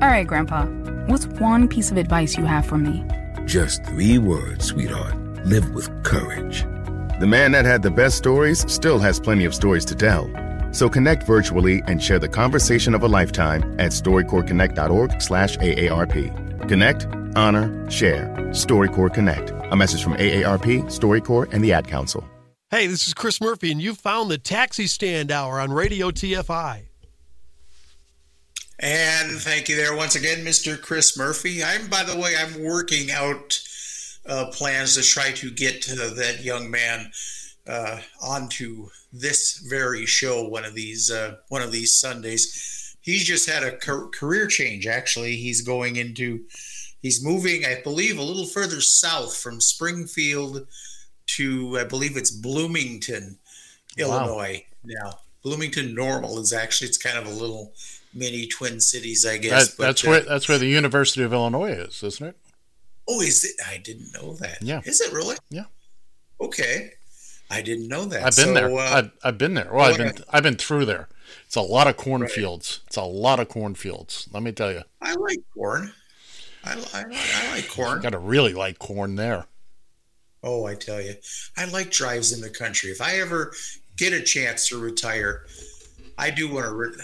All right, Grandpa, what's one piece of advice you have for me? Just three words, sweetheart. Live with courage. The man that had the best stories still has plenty of stories to tell. So connect virtually and share the conversation of a lifetime at storycorpsconnect.org slash AARP. Connect, honor, share. StoryCorps Connect. A message from AARP, StoryCorps, and the Ad Council. Hey, this is Chris Murphy, and you found the Taxi Stand Hour on Radio TFI. And thank you there once again, Mr. Chris Murphy. I'm, by the way, I'm working out uh, plans to try to get uh, that young man uh, onto this very show one of these uh, one of these Sundays. He's just had a car- career change. Actually, he's going into he's moving, I believe, a little further south from Springfield to I believe it's Bloomington, Wow. Illinois. Now, Bloomington Normal is actually it's kind of a little mini Twin Cities, I That, guess. but, that's uh, where that's where the University of Illinois is, isn't it? Oh, is it? I didn't know that. Yeah. Is it really? Yeah. Okay. I didn't know that. I've been So, there. uh, I've, I've been there. Well, I've been a- I've been through there. It's a lot of cornfields. It's a lot of cornfields. Let me tell you. I like corn. I, I, I like corn. Got to really like corn there. Oh, I tell you, I like drives in the country. If I ever get a chance to retire, I do want to. Re-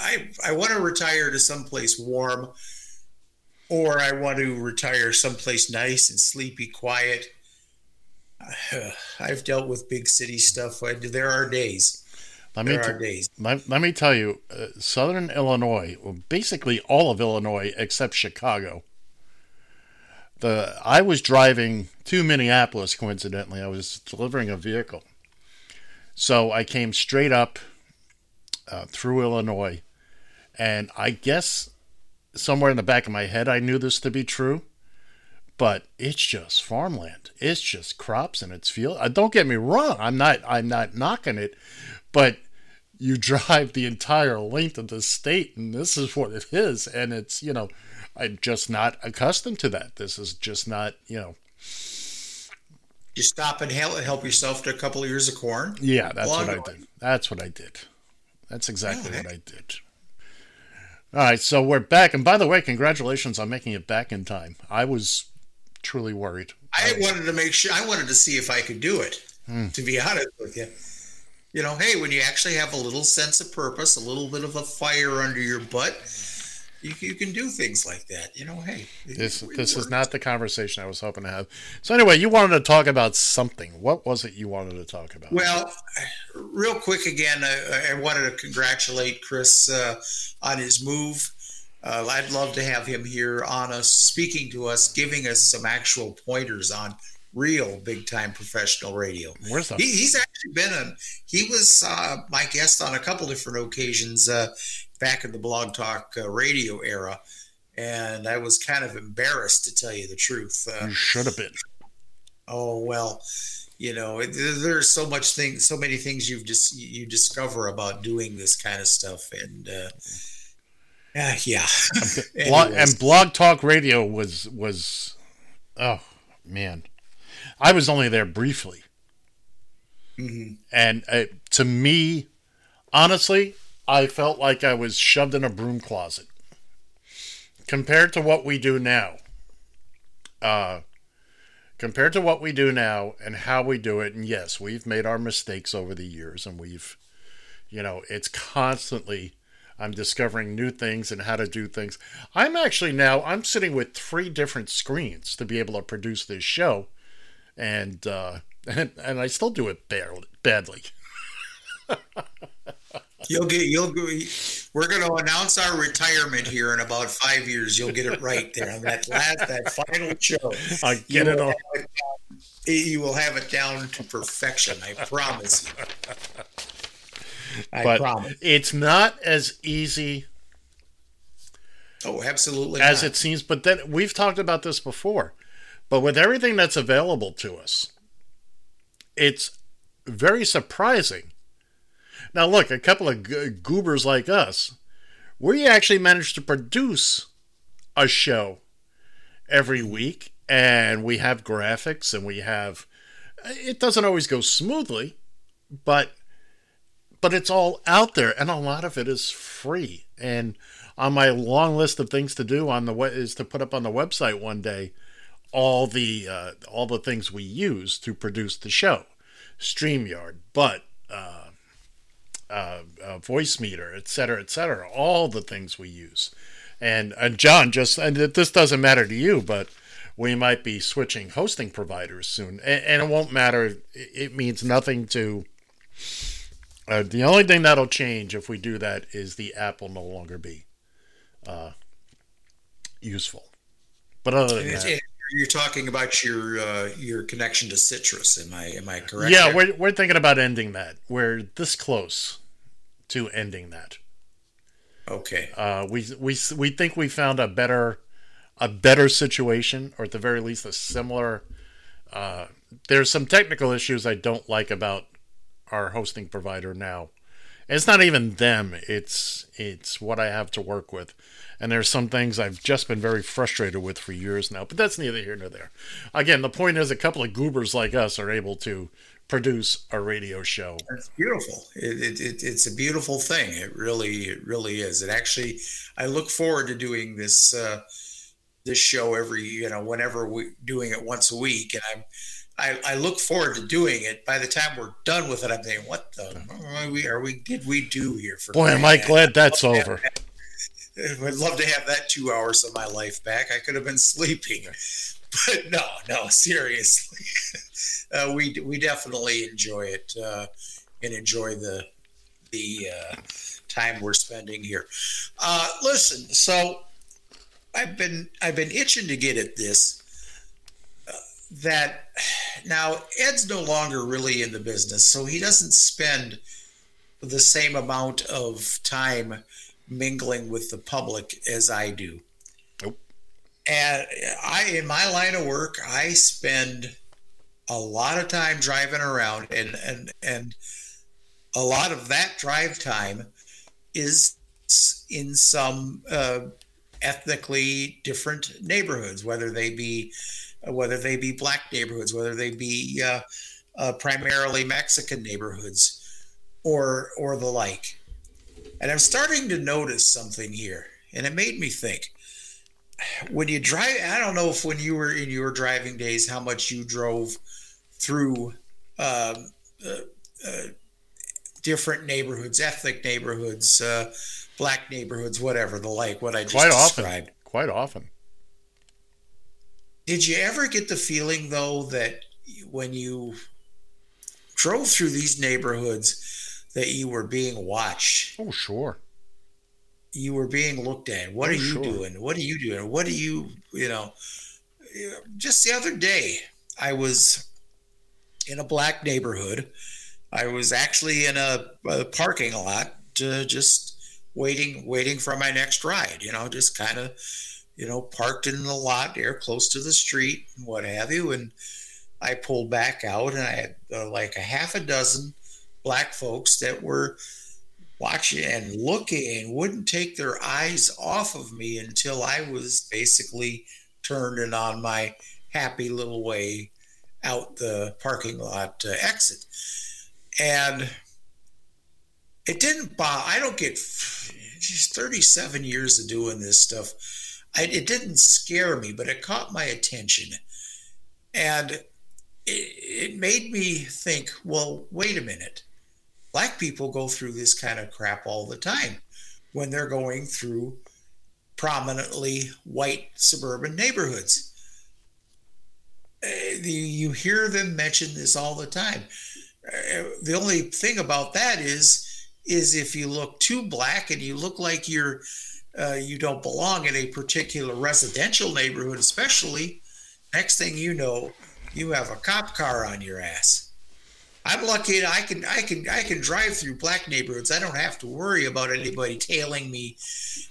I I want to retire to someplace warm, or I want to retire someplace nice and sleepy, quiet. I've dealt with big city stuff. There are days. Let me there t- are days. let, let me tell you, uh, Southern Illinois, well, basically all of Illinois except Chicago. The I was driving to Minneapolis. Coincidentally, I was delivering a vehicle, so I came straight up uh, through Illinois, and I guess somewhere in the back of my head I knew this to be true, but it's just farmland. It's just crops and it's field. Uh, don't get me wrong. I'm not. I'm not knocking it, but you drive the entire length of the state, and this is what it is. And it's you know, I'm just not accustomed to that. This is just not you know. You stop and help, yourself to a couple of ears of corn. Yeah, that's what I did. That's what I did. That's exactly what I did. All right, so we're back, and by the way, congratulations on making it back in time. I was truly worried. I wanted to make sure. I wanted to see if I could do it. Hmm. To be honest with you, you know, hey, when you actually have a little sense of purpose, a little bit of a fire under your butt, you, you can do things like that. You know, hey, This this is not the conversation I was hoping to have. So anyway, you wanted to talk about something. What was it you wanted to talk about? Well, real quick again, I, I wanted to congratulate Chris uh, on his move. Uh, I'd love to have him here on us, speaking to us, giving us some actual pointers on real big time professional radio. Where's the He, he's actually been a he was uh, my guest on a couple different occasions uh, back in the Blog Talk uh, radio era, and I was kind of embarrassed to tell you the truth. Uh, you should have been. oh well you know it, there's so much thing so many things you've just you discover about doing this kind of stuff and uh yeah yeah Blog, and Blog Talk Radio was was oh man, I was only there briefly, Mhm. and uh, to me, honestly, I felt like I was shoved in a broom closet compared to what we do now. Uh, compared to what we do now and how we do it, and yes, we've made our mistakes over the years, and we've, you know, it's constantly. I'm discovering new things and how to do things. I'm actually now I'm sitting with three different screens to be able to produce this show, and uh, and, and I still do it barely, badly. you'll get you'll go we're going to announce our retirement here in about five years you'll get it right there on that last that final show I get it all. it you will have it down to perfection i promise you I but promise. it's not as easy oh absolutely as not. it seems. But then we've talked about this before. But with everything that's available to us, it's very surprising. Now, look, a couple of goobers like us, we actually managed to produce a show every week, and we have graphics, and we have. It doesn't always go smoothly, but but it's all out there and a lot of it is free and on my long list of things to do on the is to put up on the website one day all the uh, all the things we use to produce the show. StreamYard but uh, uh, uh, VoiceMeeter et cetera et cetera all the things we use. And and John just and this doesn't matter to you but we might be switching hosting providers soon and, and it won't matter it, it means nothing to uh, the only thing that'll change if we do that is the app will no longer be uh, useful. But other than it's- that, You're talking about your uh, your connection to Citrus. Am I am I correct? yeah, there? we're we're thinking about ending that. We're this close to ending that. Okay. Uh, we we we think we found a better a better situation, or at the very least, a similar. Uh, there's some technical issues I don't like about our hosting provider now. It's not even them; it's it's what I have to work with, and there's some things I've just been very frustrated with for years now. But that's neither here nor there. Again, the point is, a couple of goobers like us are able to produce a radio show. It's beautiful. It, it, it's a beautiful thing. It really, it really is. It actually, I look forward to doing this uh, this show every, you know, whenever we doing it once a week, and I'm. I, I look forward to doing it. By the time we're done with it, I'm thinking, "What the are we? Are we? Did we do here?" For Boy, am I glad that's over. I'd love to have that two hours of my life back. I could have been sleeping, but no, no, seriously, uh, we we definitely enjoy it uh, and enjoy the the uh, time we're spending here. Uh, listen, so I've been I've been itching to get at this. That now Ed's no longer really in the business, so he doesn't spend the same amount of time mingling with the public as I do. Nope. And I, in my line of work, I spend a lot of time driving around, and and and a lot of that drive time is in some uh, ethnically different neighborhoods, whether they be whether they be black neighborhoods, whether they be uh, uh, primarily Mexican neighborhoods, or or the like. And I'm starting to notice something here, and it made me think. When you drive, I don't know if when you were in your driving days, how much you drove through um, uh, uh, different neighborhoods, ethnic neighborhoods, uh, black neighborhoods, whatever the like. What I just Quite often. Quite often. Did you ever get the feeling though that when you drove through these neighborhoods that you were being watched? Oh, sure. You were being looked at. What Oh, are you sure. doing? What are you doing? What are you, you know? Just the other day, I was in a black neighborhood. I was actually in a, a parking lot, uh, just waiting, waiting for my next ride. You know, just kind of, you know, parked in the lot there, close to the street, and what have you. And I pulled back out, and I had uh, like a half a dozen black folks that were watching and looking and wouldn't take their eyes off of me until I was basically turned and on my happy little way out the parking lot uh, exit. And it didn't bother, I don't get just 37 years of doing this stuff. I, it didn't scare me, but it caught my attention. And it, it made me think, well, wait a minute. Black people go through this kind of crap all the time when they're going through prominently white suburban neighborhoods. Uh, you hear them mention this all the time. Uh, the only thing about that is, is if you look too black and you look like you're, uh, you don't belong in a particular residential neighborhood, especially, next thing you know, you have a cop car on your ass. I'm lucky I can I can I can drive through black neighborhoods. I don't have to worry about anybody tailing me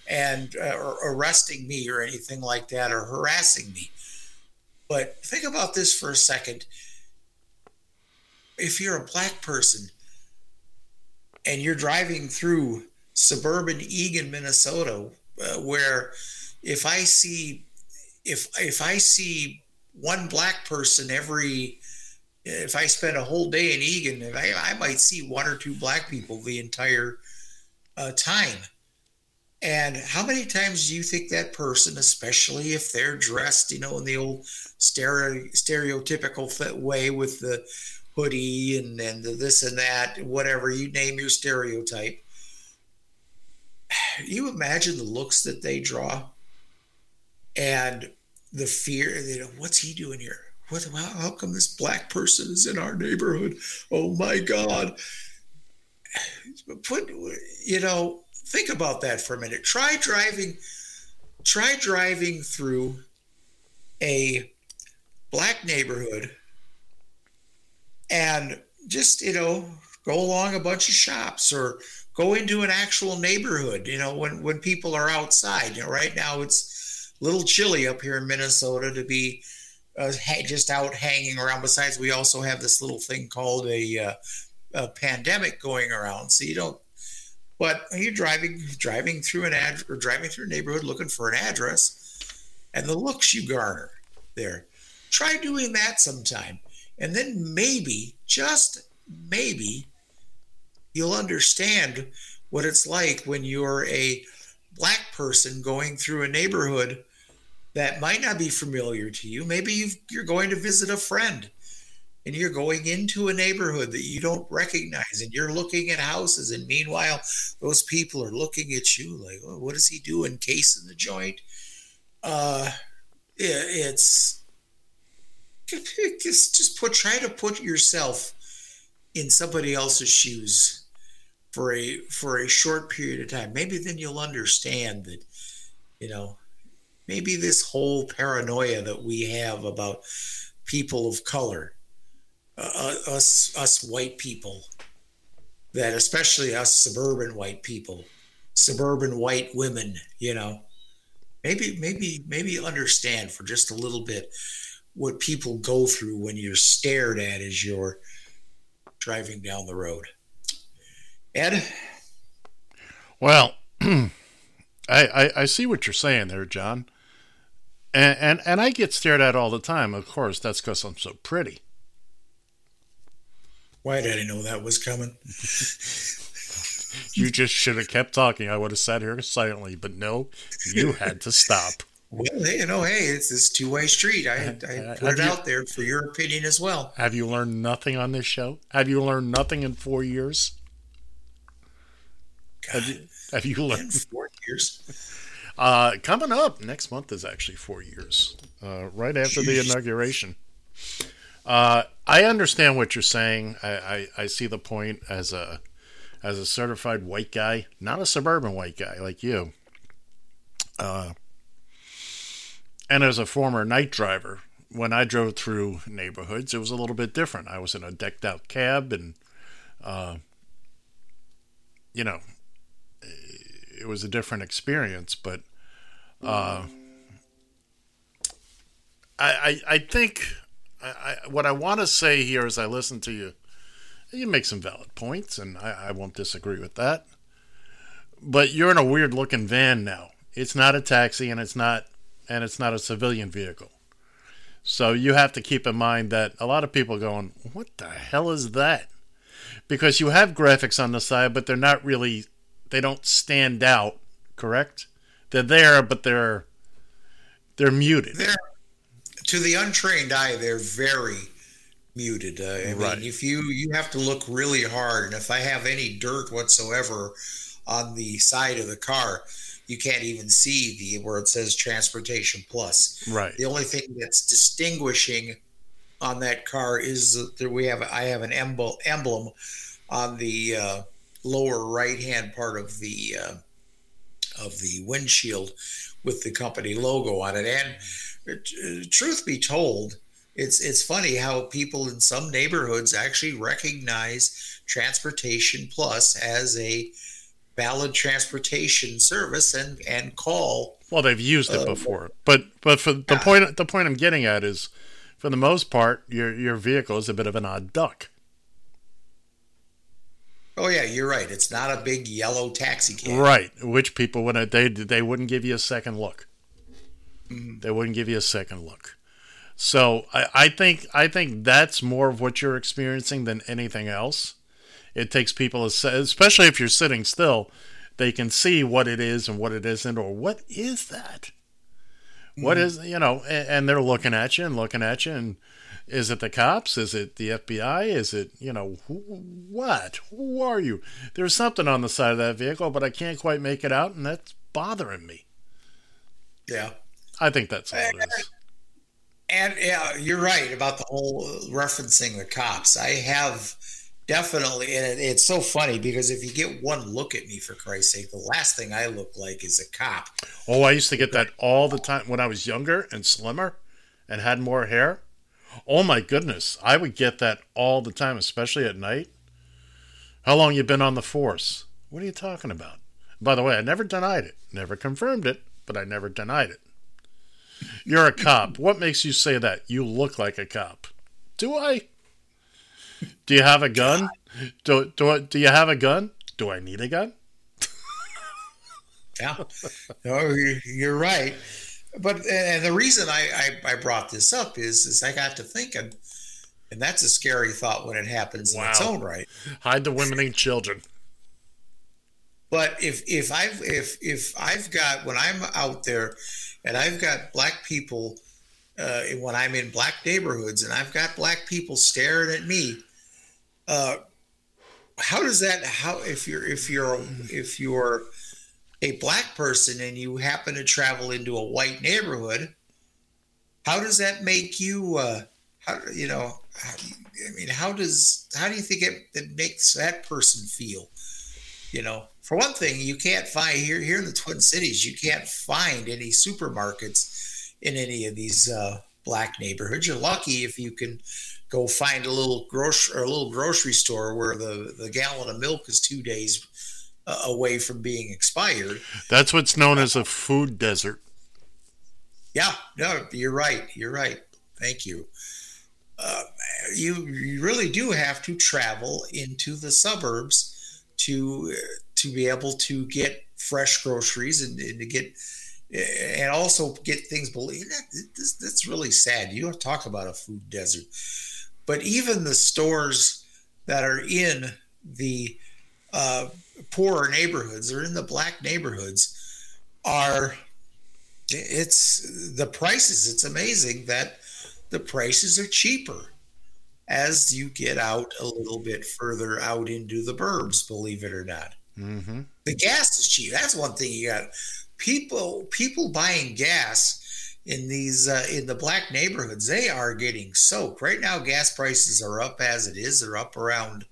and uh, or arresting me or anything like that or harassing me. But think about this for a second. If you're a black person and you're driving through suburban Eagan, Minnesota, uh, where if I see if if I see one black person every if I spend a whole day in Eagan, I, I might see one or two black people the entire uh, time. And how many times do you think that person, especially if they're dressed, you know, in the old stereo, stereotypical way with the hoodie and, and the this and that, whatever you name your stereotype, you imagine the looks that they draw and the fear, you know, what's he doing here? What, how, come this black person is in our neighborhood? Oh my God. Put, you know, think about that for a minute. Try driving, try driving through a black neighborhood and just, you know, go along a bunch of shops or go into an actual neighborhood, you know, when, when people are outside. You know, right now it's a little chilly up here in Minnesota to be uh, just out hanging around. Besides, we also have this little thing called a, uh, a pandemic going around, so you don't. But you're driving driving through an ad or driving through a neighborhood looking for an address, and the looks you garner there. Try doing that sometime. And then maybe, just maybe, you'll understand what it's like when you're a black person going through a neighborhood that might not be familiar to you. Maybe you've, you're going to visit a friend and you're going into a neighborhood that you don't recognize and you're looking at houses and meanwhile those people are looking at you like oh, what is he doing casing the joint uh it, it's just just put try to put yourself in somebody else's shoes for a for a short period of time. Maybe then you'll understand that you know maybe this whole paranoia that we have about people of color uh, us us white people that especially us suburban white people suburban white women you know maybe maybe maybe understand for just a little bit what people go through when you're stared at as you're driving down the road ed well I, I i see what you're saying there john and and, and i get stared at all the time of course that's because i'm so pretty why did I know that was coming? you just should have kept talking. I would have sat here silently, but no, you had to stop. Well, hey, you know, hey, it's this two way street. I, I put it you, out there for your opinion as well. Have you learned nothing on this show? Have you learned nothing in four years? Have, you, have you learned four years? Uh, coming up next month is actually four years, uh, right after Jeez. the inauguration. Uh, I understand what you're saying. I, I, I, see the point as a as a certified white guy, not a suburban white guy like you. Uh, and as a former night driver, when I drove through neighborhoods, it was a little bit different. I was in a decked out cab, and uh, you know, it was a different experience. But uh, I, I I think I, I, what I want to say here as I listen to you, you make some valid points, and I, I won't disagree with that. But you're in a weird looking van now. It's not a taxi, and it's not, and it's not a civilian vehicle. So you have to keep in mind that a lot of people going, "What the hell is that?" Because you have graphics on the side, but they're not really, they don't stand out. Correct? They're there, but they're they're muted. They're to the untrained eye, they're very muted. Uh, I right. mean, if you you have to look really hard, and if I have any dirt whatsoever on the side of the car, you can't even see the where it says Transportation Plus. Right. The only thing that's distinguishing on that car is that we have I have an emblem emblem on the uh, lower right hand part of the uh, of the windshield with the company logo on it and truth be told, it's it's funny how people in some neighborhoods actually recognize Transportation Plus as a valid transportation service and and call. Well, they've used it uh, before, but but for the yeah. point the point I'm getting at is, for the most part, your your vehicle is a bit of an odd duck. Oh yeah, you're right. It's not a big yellow taxi cab. Right, which people when they they wouldn't give you a second look. Mm-hmm. They wouldn't give you a second look. So I, I think I think that's more of what you're experiencing than anything else. It takes people, especially if you're sitting still, they can see what it is and what it isn't, or what is that? Mm-hmm. What is you know? And, and they're looking at you and looking at you, and is it the cops? Is it the FBI? Is it you know who, what? Who are you? There's something on the side of that vehicle, but I can't quite make it out, and that's bothering me. Yeah. I think that's all it is. And yeah, you're right about the whole referencing the cops. I have definitely, and it's so funny because if you get one look at me, for Christ's sake, the last thing I look like is a cop. Oh, I used to get that all the time when I was younger and slimmer and had more hair. Oh my goodness, I would get that all the time, especially at night. How long you been on the force? What are you talking about? By the way, I never denied it, never confirmed it, but I never denied it. You're a cop. What makes you say that? You look like a cop. Do I? Do you have a gun? Do do do you have a gun? Do I need a gun? yeah, no, you're right. But and the reason I, I, I brought this up is is I got to thinking, and that's a scary thought when it happens in its own right. Hide the women and children. But if if I've if if I've got when I'm out there, and I've got black people, uh, when I'm in black neighborhoods, and I've got black people staring at me, uh, how does that? How if you're if you're if you're a black person and you happen to travel into a white neighborhood, how does that make you? Uh, how you know? How, I mean, how does how do you think it, it makes that person feel? You know, for one thing, you can't find here here in the Twin Cities. You can't find any supermarkets in any of these uh, black neighborhoods. You're lucky if you can go find a little grocery a little grocery store where the the gallon of milk is two days away from being expired. That's what's known as a food desert. Yeah, no, you're right. You're right. Thank you. Uh, you you really do have to travel into the suburbs to to be able to get fresh groceries and, and to get and also get things. Believe that this, that's really sad. You don't talk about a food desert, but even the stores that are in the uh, poorer neighborhoods or in the black neighborhoods are it's the prices it's amazing that the prices are cheaper as you get out a little bit further out into the burbs believe it or not. Mm-hmm. the gas is cheap. That's one thing you got. People people buying gas in these uh, in the black neighborhoods they are getting soaked. Right now gas prices are up as it is. They're up around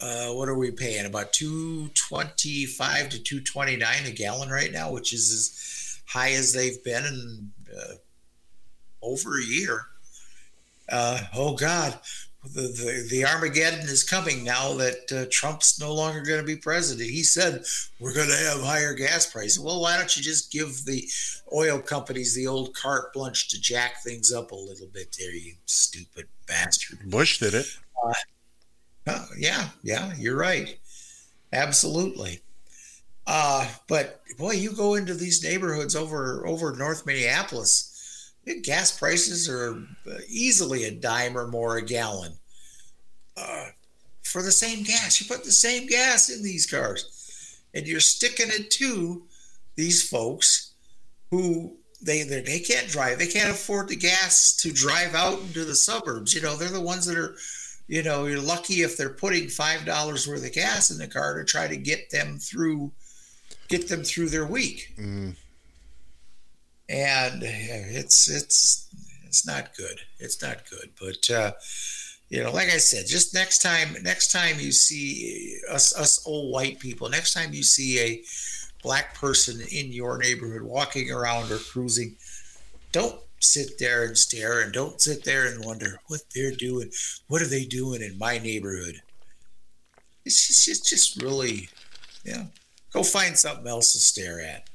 uh, what are we paying about 225 to 229 a gallon right now which is as high as they've been in uh, over a year uh, oh god the, the, the Armageddon is coming now that uh, Trump's no longer going to be president. He said we're going to have higher gas prices. Well, why don't you just give the oil companies the old carte blanche to jack things up a little bit there, you stupid bastard? Bush did it. Uh, uh, yeah, yeah, you're right. Absolutely. Uh, but boy, you go into these neighborhoods over over North Minneapolis, gas prices are uh, easily a dime or more a gallon uh, for the same gas. You put the same gas in these cars, and you're sticking it to these folks who they they can't drive. They can't afford the gas to drive out into the suburbs. You know, they're the ones that are. You know, you're lucky if they're putting five dollars worth of gas in the car to try to get them through, get them through their week Mm. and it's it's it's not good. It's not good. But uh, you know, like I said, just next time, next time you see us us old white people, next time you see a black person in your neighborhood walking around or cruising, don't sit there and stare, and don't sit there and wonder what they're doing. What are they doing in my neighborhood? It's just, it's just really, yeah. Go find something else to stare at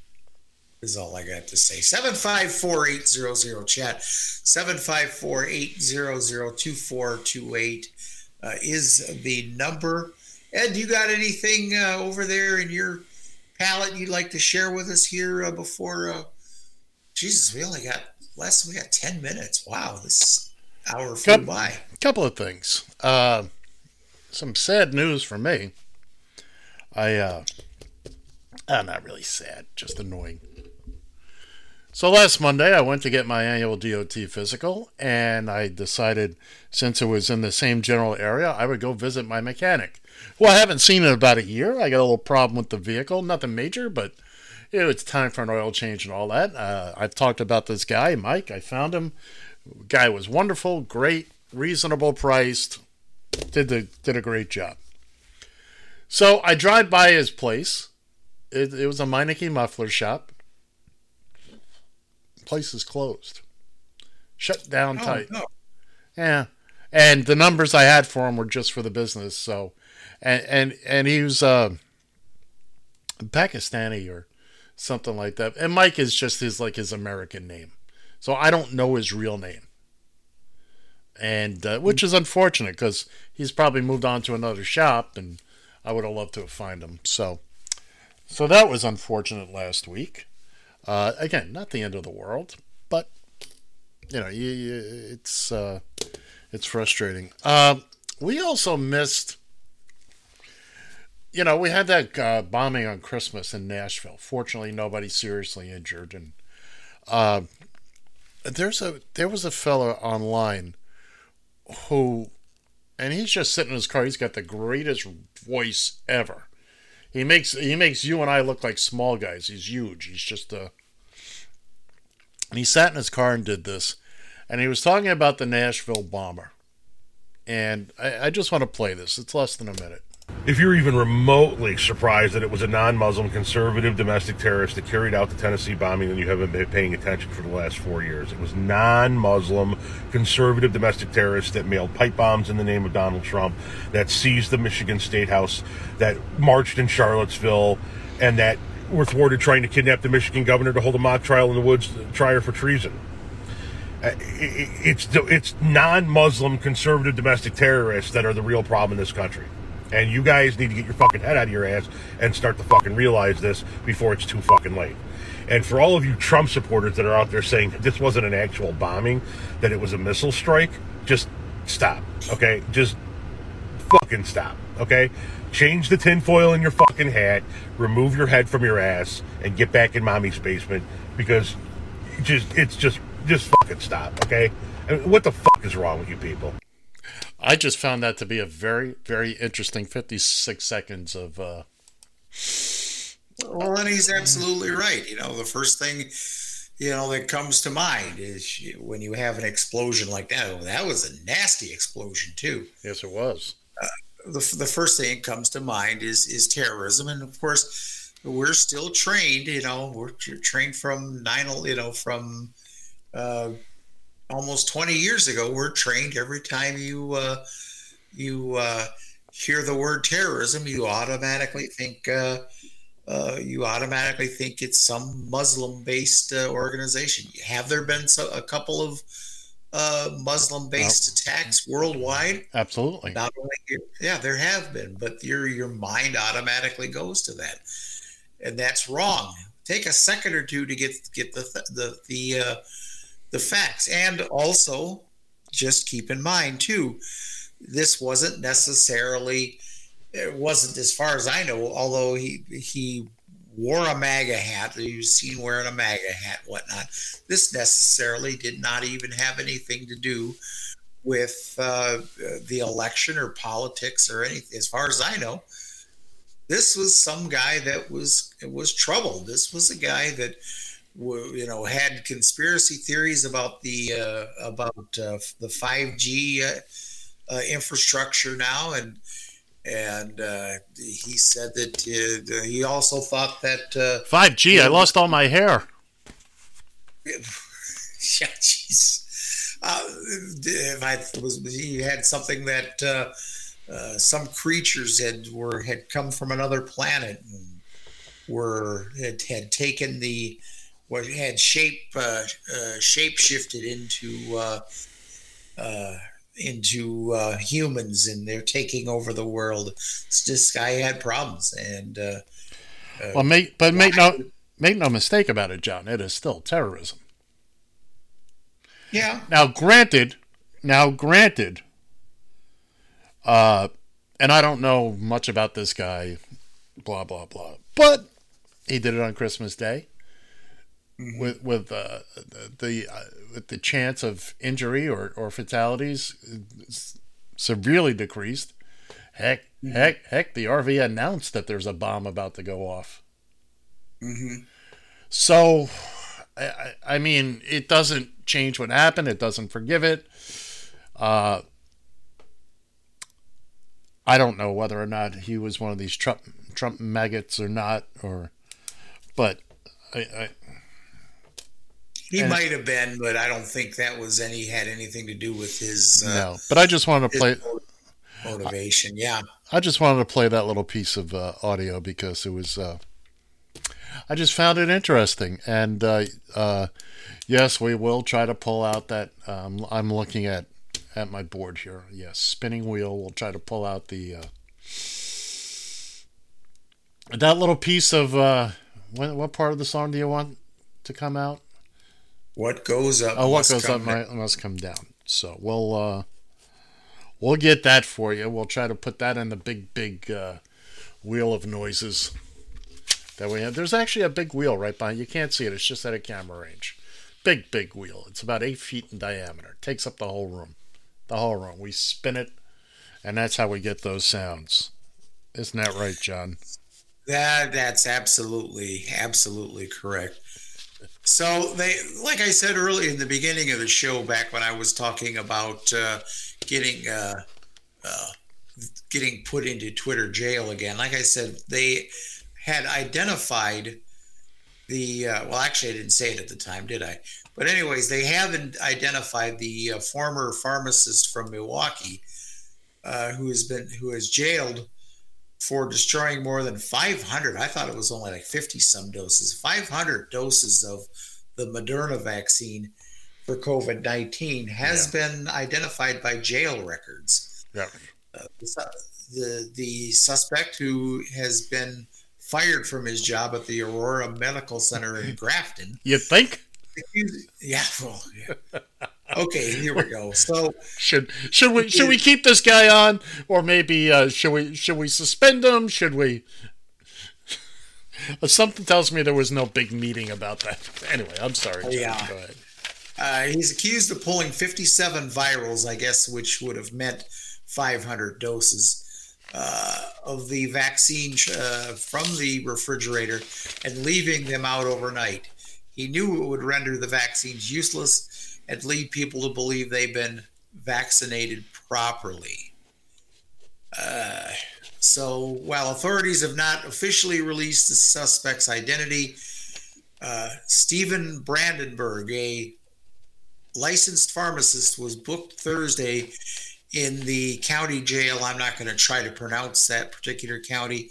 is all I got to say. 754-800 chat. 754-800-2428 uh, is the number. Ed, you got anything uh, over there in your palette you'd like to share with us here uh, before uh, Jesus, we only got less we got 10 minutes. Wow, this hour flew Coup- by. couple of things. Uh, some sad news for me. I, uh, uh, not really sad, just annoying. So last Monday, I went to get my annual DOT physical, and I decided since it was in the same general area, I would go visit my mechanic. Well, I haven't seen it in about a year. I got a little problem with the vehicle, nothing major, but you know, it's time for an oil change and all that. Uh, I've talked about this guy, Mike. I found him. Guy was wonderful, great, reasonable priced. Did the did a great job. So I drive by his place. It, it was a Meineke muffler shop. Place is closed, shut down Oh, tight. no. Yeah, and the numbers I had for him were just for the business. So, and and and he was uh, Pakistani or something like that. And Mike is just his like his American name, so I don't know his real name. And uh, which is unfortunate because he's probably moved on to another shop, and I would have loved to have find him. So, so that was unfortunate last week. Uh, again, not the end of the world, but you know, you, you, it's uh, It's frustrating. Uh, we also missed. You know, we had that uh, bombing on Christmas in Nashville. Fortunately, nobody seriously injured, and uh, there's a there was a fella online who, and he's just sitting in his car. He's got the greatest voice ever. He makes he makes you and I look like small guys. He's huge. He's just a. And he sat in his car and did this, and he was talking about the Nashville bomber. And I, I just want to play this. It's less than a minute. If you're even remotely surprised that it was a non Muslim conservative domestic terrorist that carried out the Tennessee bombing, then you haven't been paying attention for the last four years. It was non Muslim conservative domestic terrorists that mailed pipe bombs in the name of Donald Trump, that seized the Michigan State House, that marched in Charlottesville, and that were thwarted trying to kidnap the Michigan governor to hold a mock trial in the woods, try her for treason. Uh, It's it's non-Muslim conservative domestic terrorists that are the real problem in this country, and you guys need to get your fucking head out of your ass and start to fucking realize this before it's too fucking late. And for all of you Trump supporters that are out there saying this wasn't an actual bombing, that it was a missile strike, just stop, okay? Just fucking stop, okay? Change the tinfoil in your fucking hat, remove your head from your ass, and get back in mommy's basement because just it's just just fucking stop, okay? I mean, what the fuck is wrong with you people? I just found that to be a very, very interesting 56 seconds of. Uh, Well, and he's absolutely right. You know, the first thing you know that comes to mind is when you have an explosion like that. Oh, that was a nasty explosion too. yes, it was. the, the first thing that comes to mind is is terrorism, and of course, we're still trained. You know, we're trained from nine. You know, from uh, almost twenty years ago. We're trained every time you uh, you uh, hear the word terrorism, you automatically think. Uh, uh, you automatically think it's some Muslim-based uh, organization. Have there been so, a couple of uh, Muslim-based attacks worldwide? Absolutely. Not only yeah, there have been, but your your mind automatically goes to that, and that's wrong. Take a second or two to get get the the the uh, the facts, and also just keep in mind too, this wasn't necessarily. It wasn't, as far as I know, although he he wore a MAGA hat, was seen wearing a MAGA hat, whatnot. This necessarily did not even have anything to do with uh, the election or politics or anything. As far as I know, this was some guy that was was troubled. This was a guy that you know had conspiracy theories about the uh, about uh, the five G uh, uh, infrastructure now, and and uh, he said that uh, he also thought that uh, 5G, I lost all my hair. yeah, jeez. Uh, if I was, he had something that uh, uh, some creatures had were had come from another planet and were had, had taken the what had shape uh, uh, shape shifted into uh, uh, into uh, humans and they're taking over the world. This guy had problems and uh, Well, make but make no make no mistake about it, John. It is still terrorism. yeah. Now, granted, now granted, uh, and I don't know much about this guy, blah blah blah, but he did it on Christmas Day with with uh, the the, uh, with the chance of injury or or fatalities severely decreased. Heck, heck, heck! The RV announced that there's a bomb about to go off. Mm-hmm. So, I, I- I mean, it doesn't change what happened. It doesn't forgive it. Uh, I don't know whether or not he was one of these Trump Trump maggots or not, or, but I, I He And- might have been, but I don't think that was any had anything to do with his uh, no. But I just wanted to play. motivation. Yeah, I just wanted to play that little piece of uh, audio because it was. Uh, I just found it interesting, and uh, uh, yes, we will try to pull out that. Um, I'm looking at at my board here. Yes, spinning wheel. We'll try to pull out the uh, that little piece of. Uh, what, what part of the song do you want to come out? What goes up? Oh, what must goes come up must come down. So we'll uh, we'll get that for you. We'll try to put that in the big, big uh, wheel of noises that we have. There's actually a big wheel right behind. You can't see it. It's just at a camera range. Big, big wheel. It's about eight feet in diameter. takes up the whole room. The whole room. We spin it, and that's how we get those sounds. Isn't that right, John? That that's absolutely absolutely correct. So they, like I said earlier in the beginning of the show, back when I was talking about uh, getting uh, uh, getting put into Twitter jail again. Like I said, they had identified the uh, well, actually, I didn't say it at the time, did I? But anyways, they haven't identified the uh, former pharmacist from Milwaukee uh, who has been who is jailed for destroying more than 500. I thought it was only like 50 some doses. 500 doses of the Moderna vaccine for COVID 19 has Yeah. been identified by jail records. Yeah. Uh, the, the suspect who has been fired from his job at the Aurora Medical Center in Grafton. You think? Yeah. Well, yeah. Okay, here we go. So should should we should we keep this guy on, or maybe uh, should we should we suspend him? Should we? Something tells me there was no big meeting about that. Anyway, I'm sorry. John. Yeah. Go ahead. Uh, he's accused of pulling 57 virals, I guess, which would have meant 500 doses uh, of the vaccine uh, from the refrigerator and leaving them out overnight. He knew it would render the vaccines useless and lead people to believe they've been vaccinated properly. Uh, so, while authorities have not officially released the suspect's identity, uh, Steven Brandenburg, a licensed pharmacist, was booked Thursday in the county jail. I'm not going to try to pronounce that particular county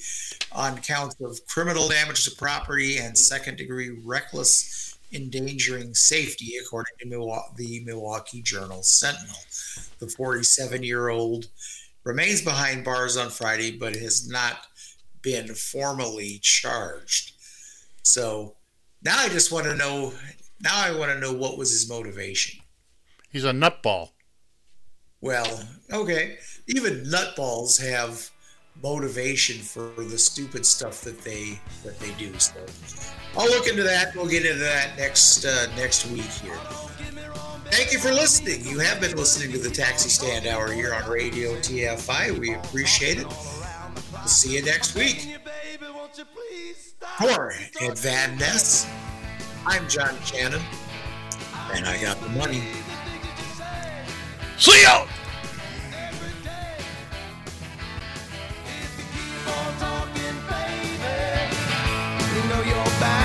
on counts of criminal damage to property and second degree reckless endangering safety, according to Milwaukee, the Milwaukee Journal Sentinel. The 47 year old remains behind bars on Friday, but has not been formally charged. So now I just want to know. Now I want to know what was his motivation. He's a nutball. Well, okay. Even nutballs have motivation for the stupid stuff that they that they do. So I'll look into that. We'll get into that next uh, next week here. Thank you for listening. You have been listening to the Taxi Stand Hour here on Radio TFI. We appreciate it. We'll see you next week. For Ed Van Ness, I'm John Shannon, and I got the money. See ya! You know you're bound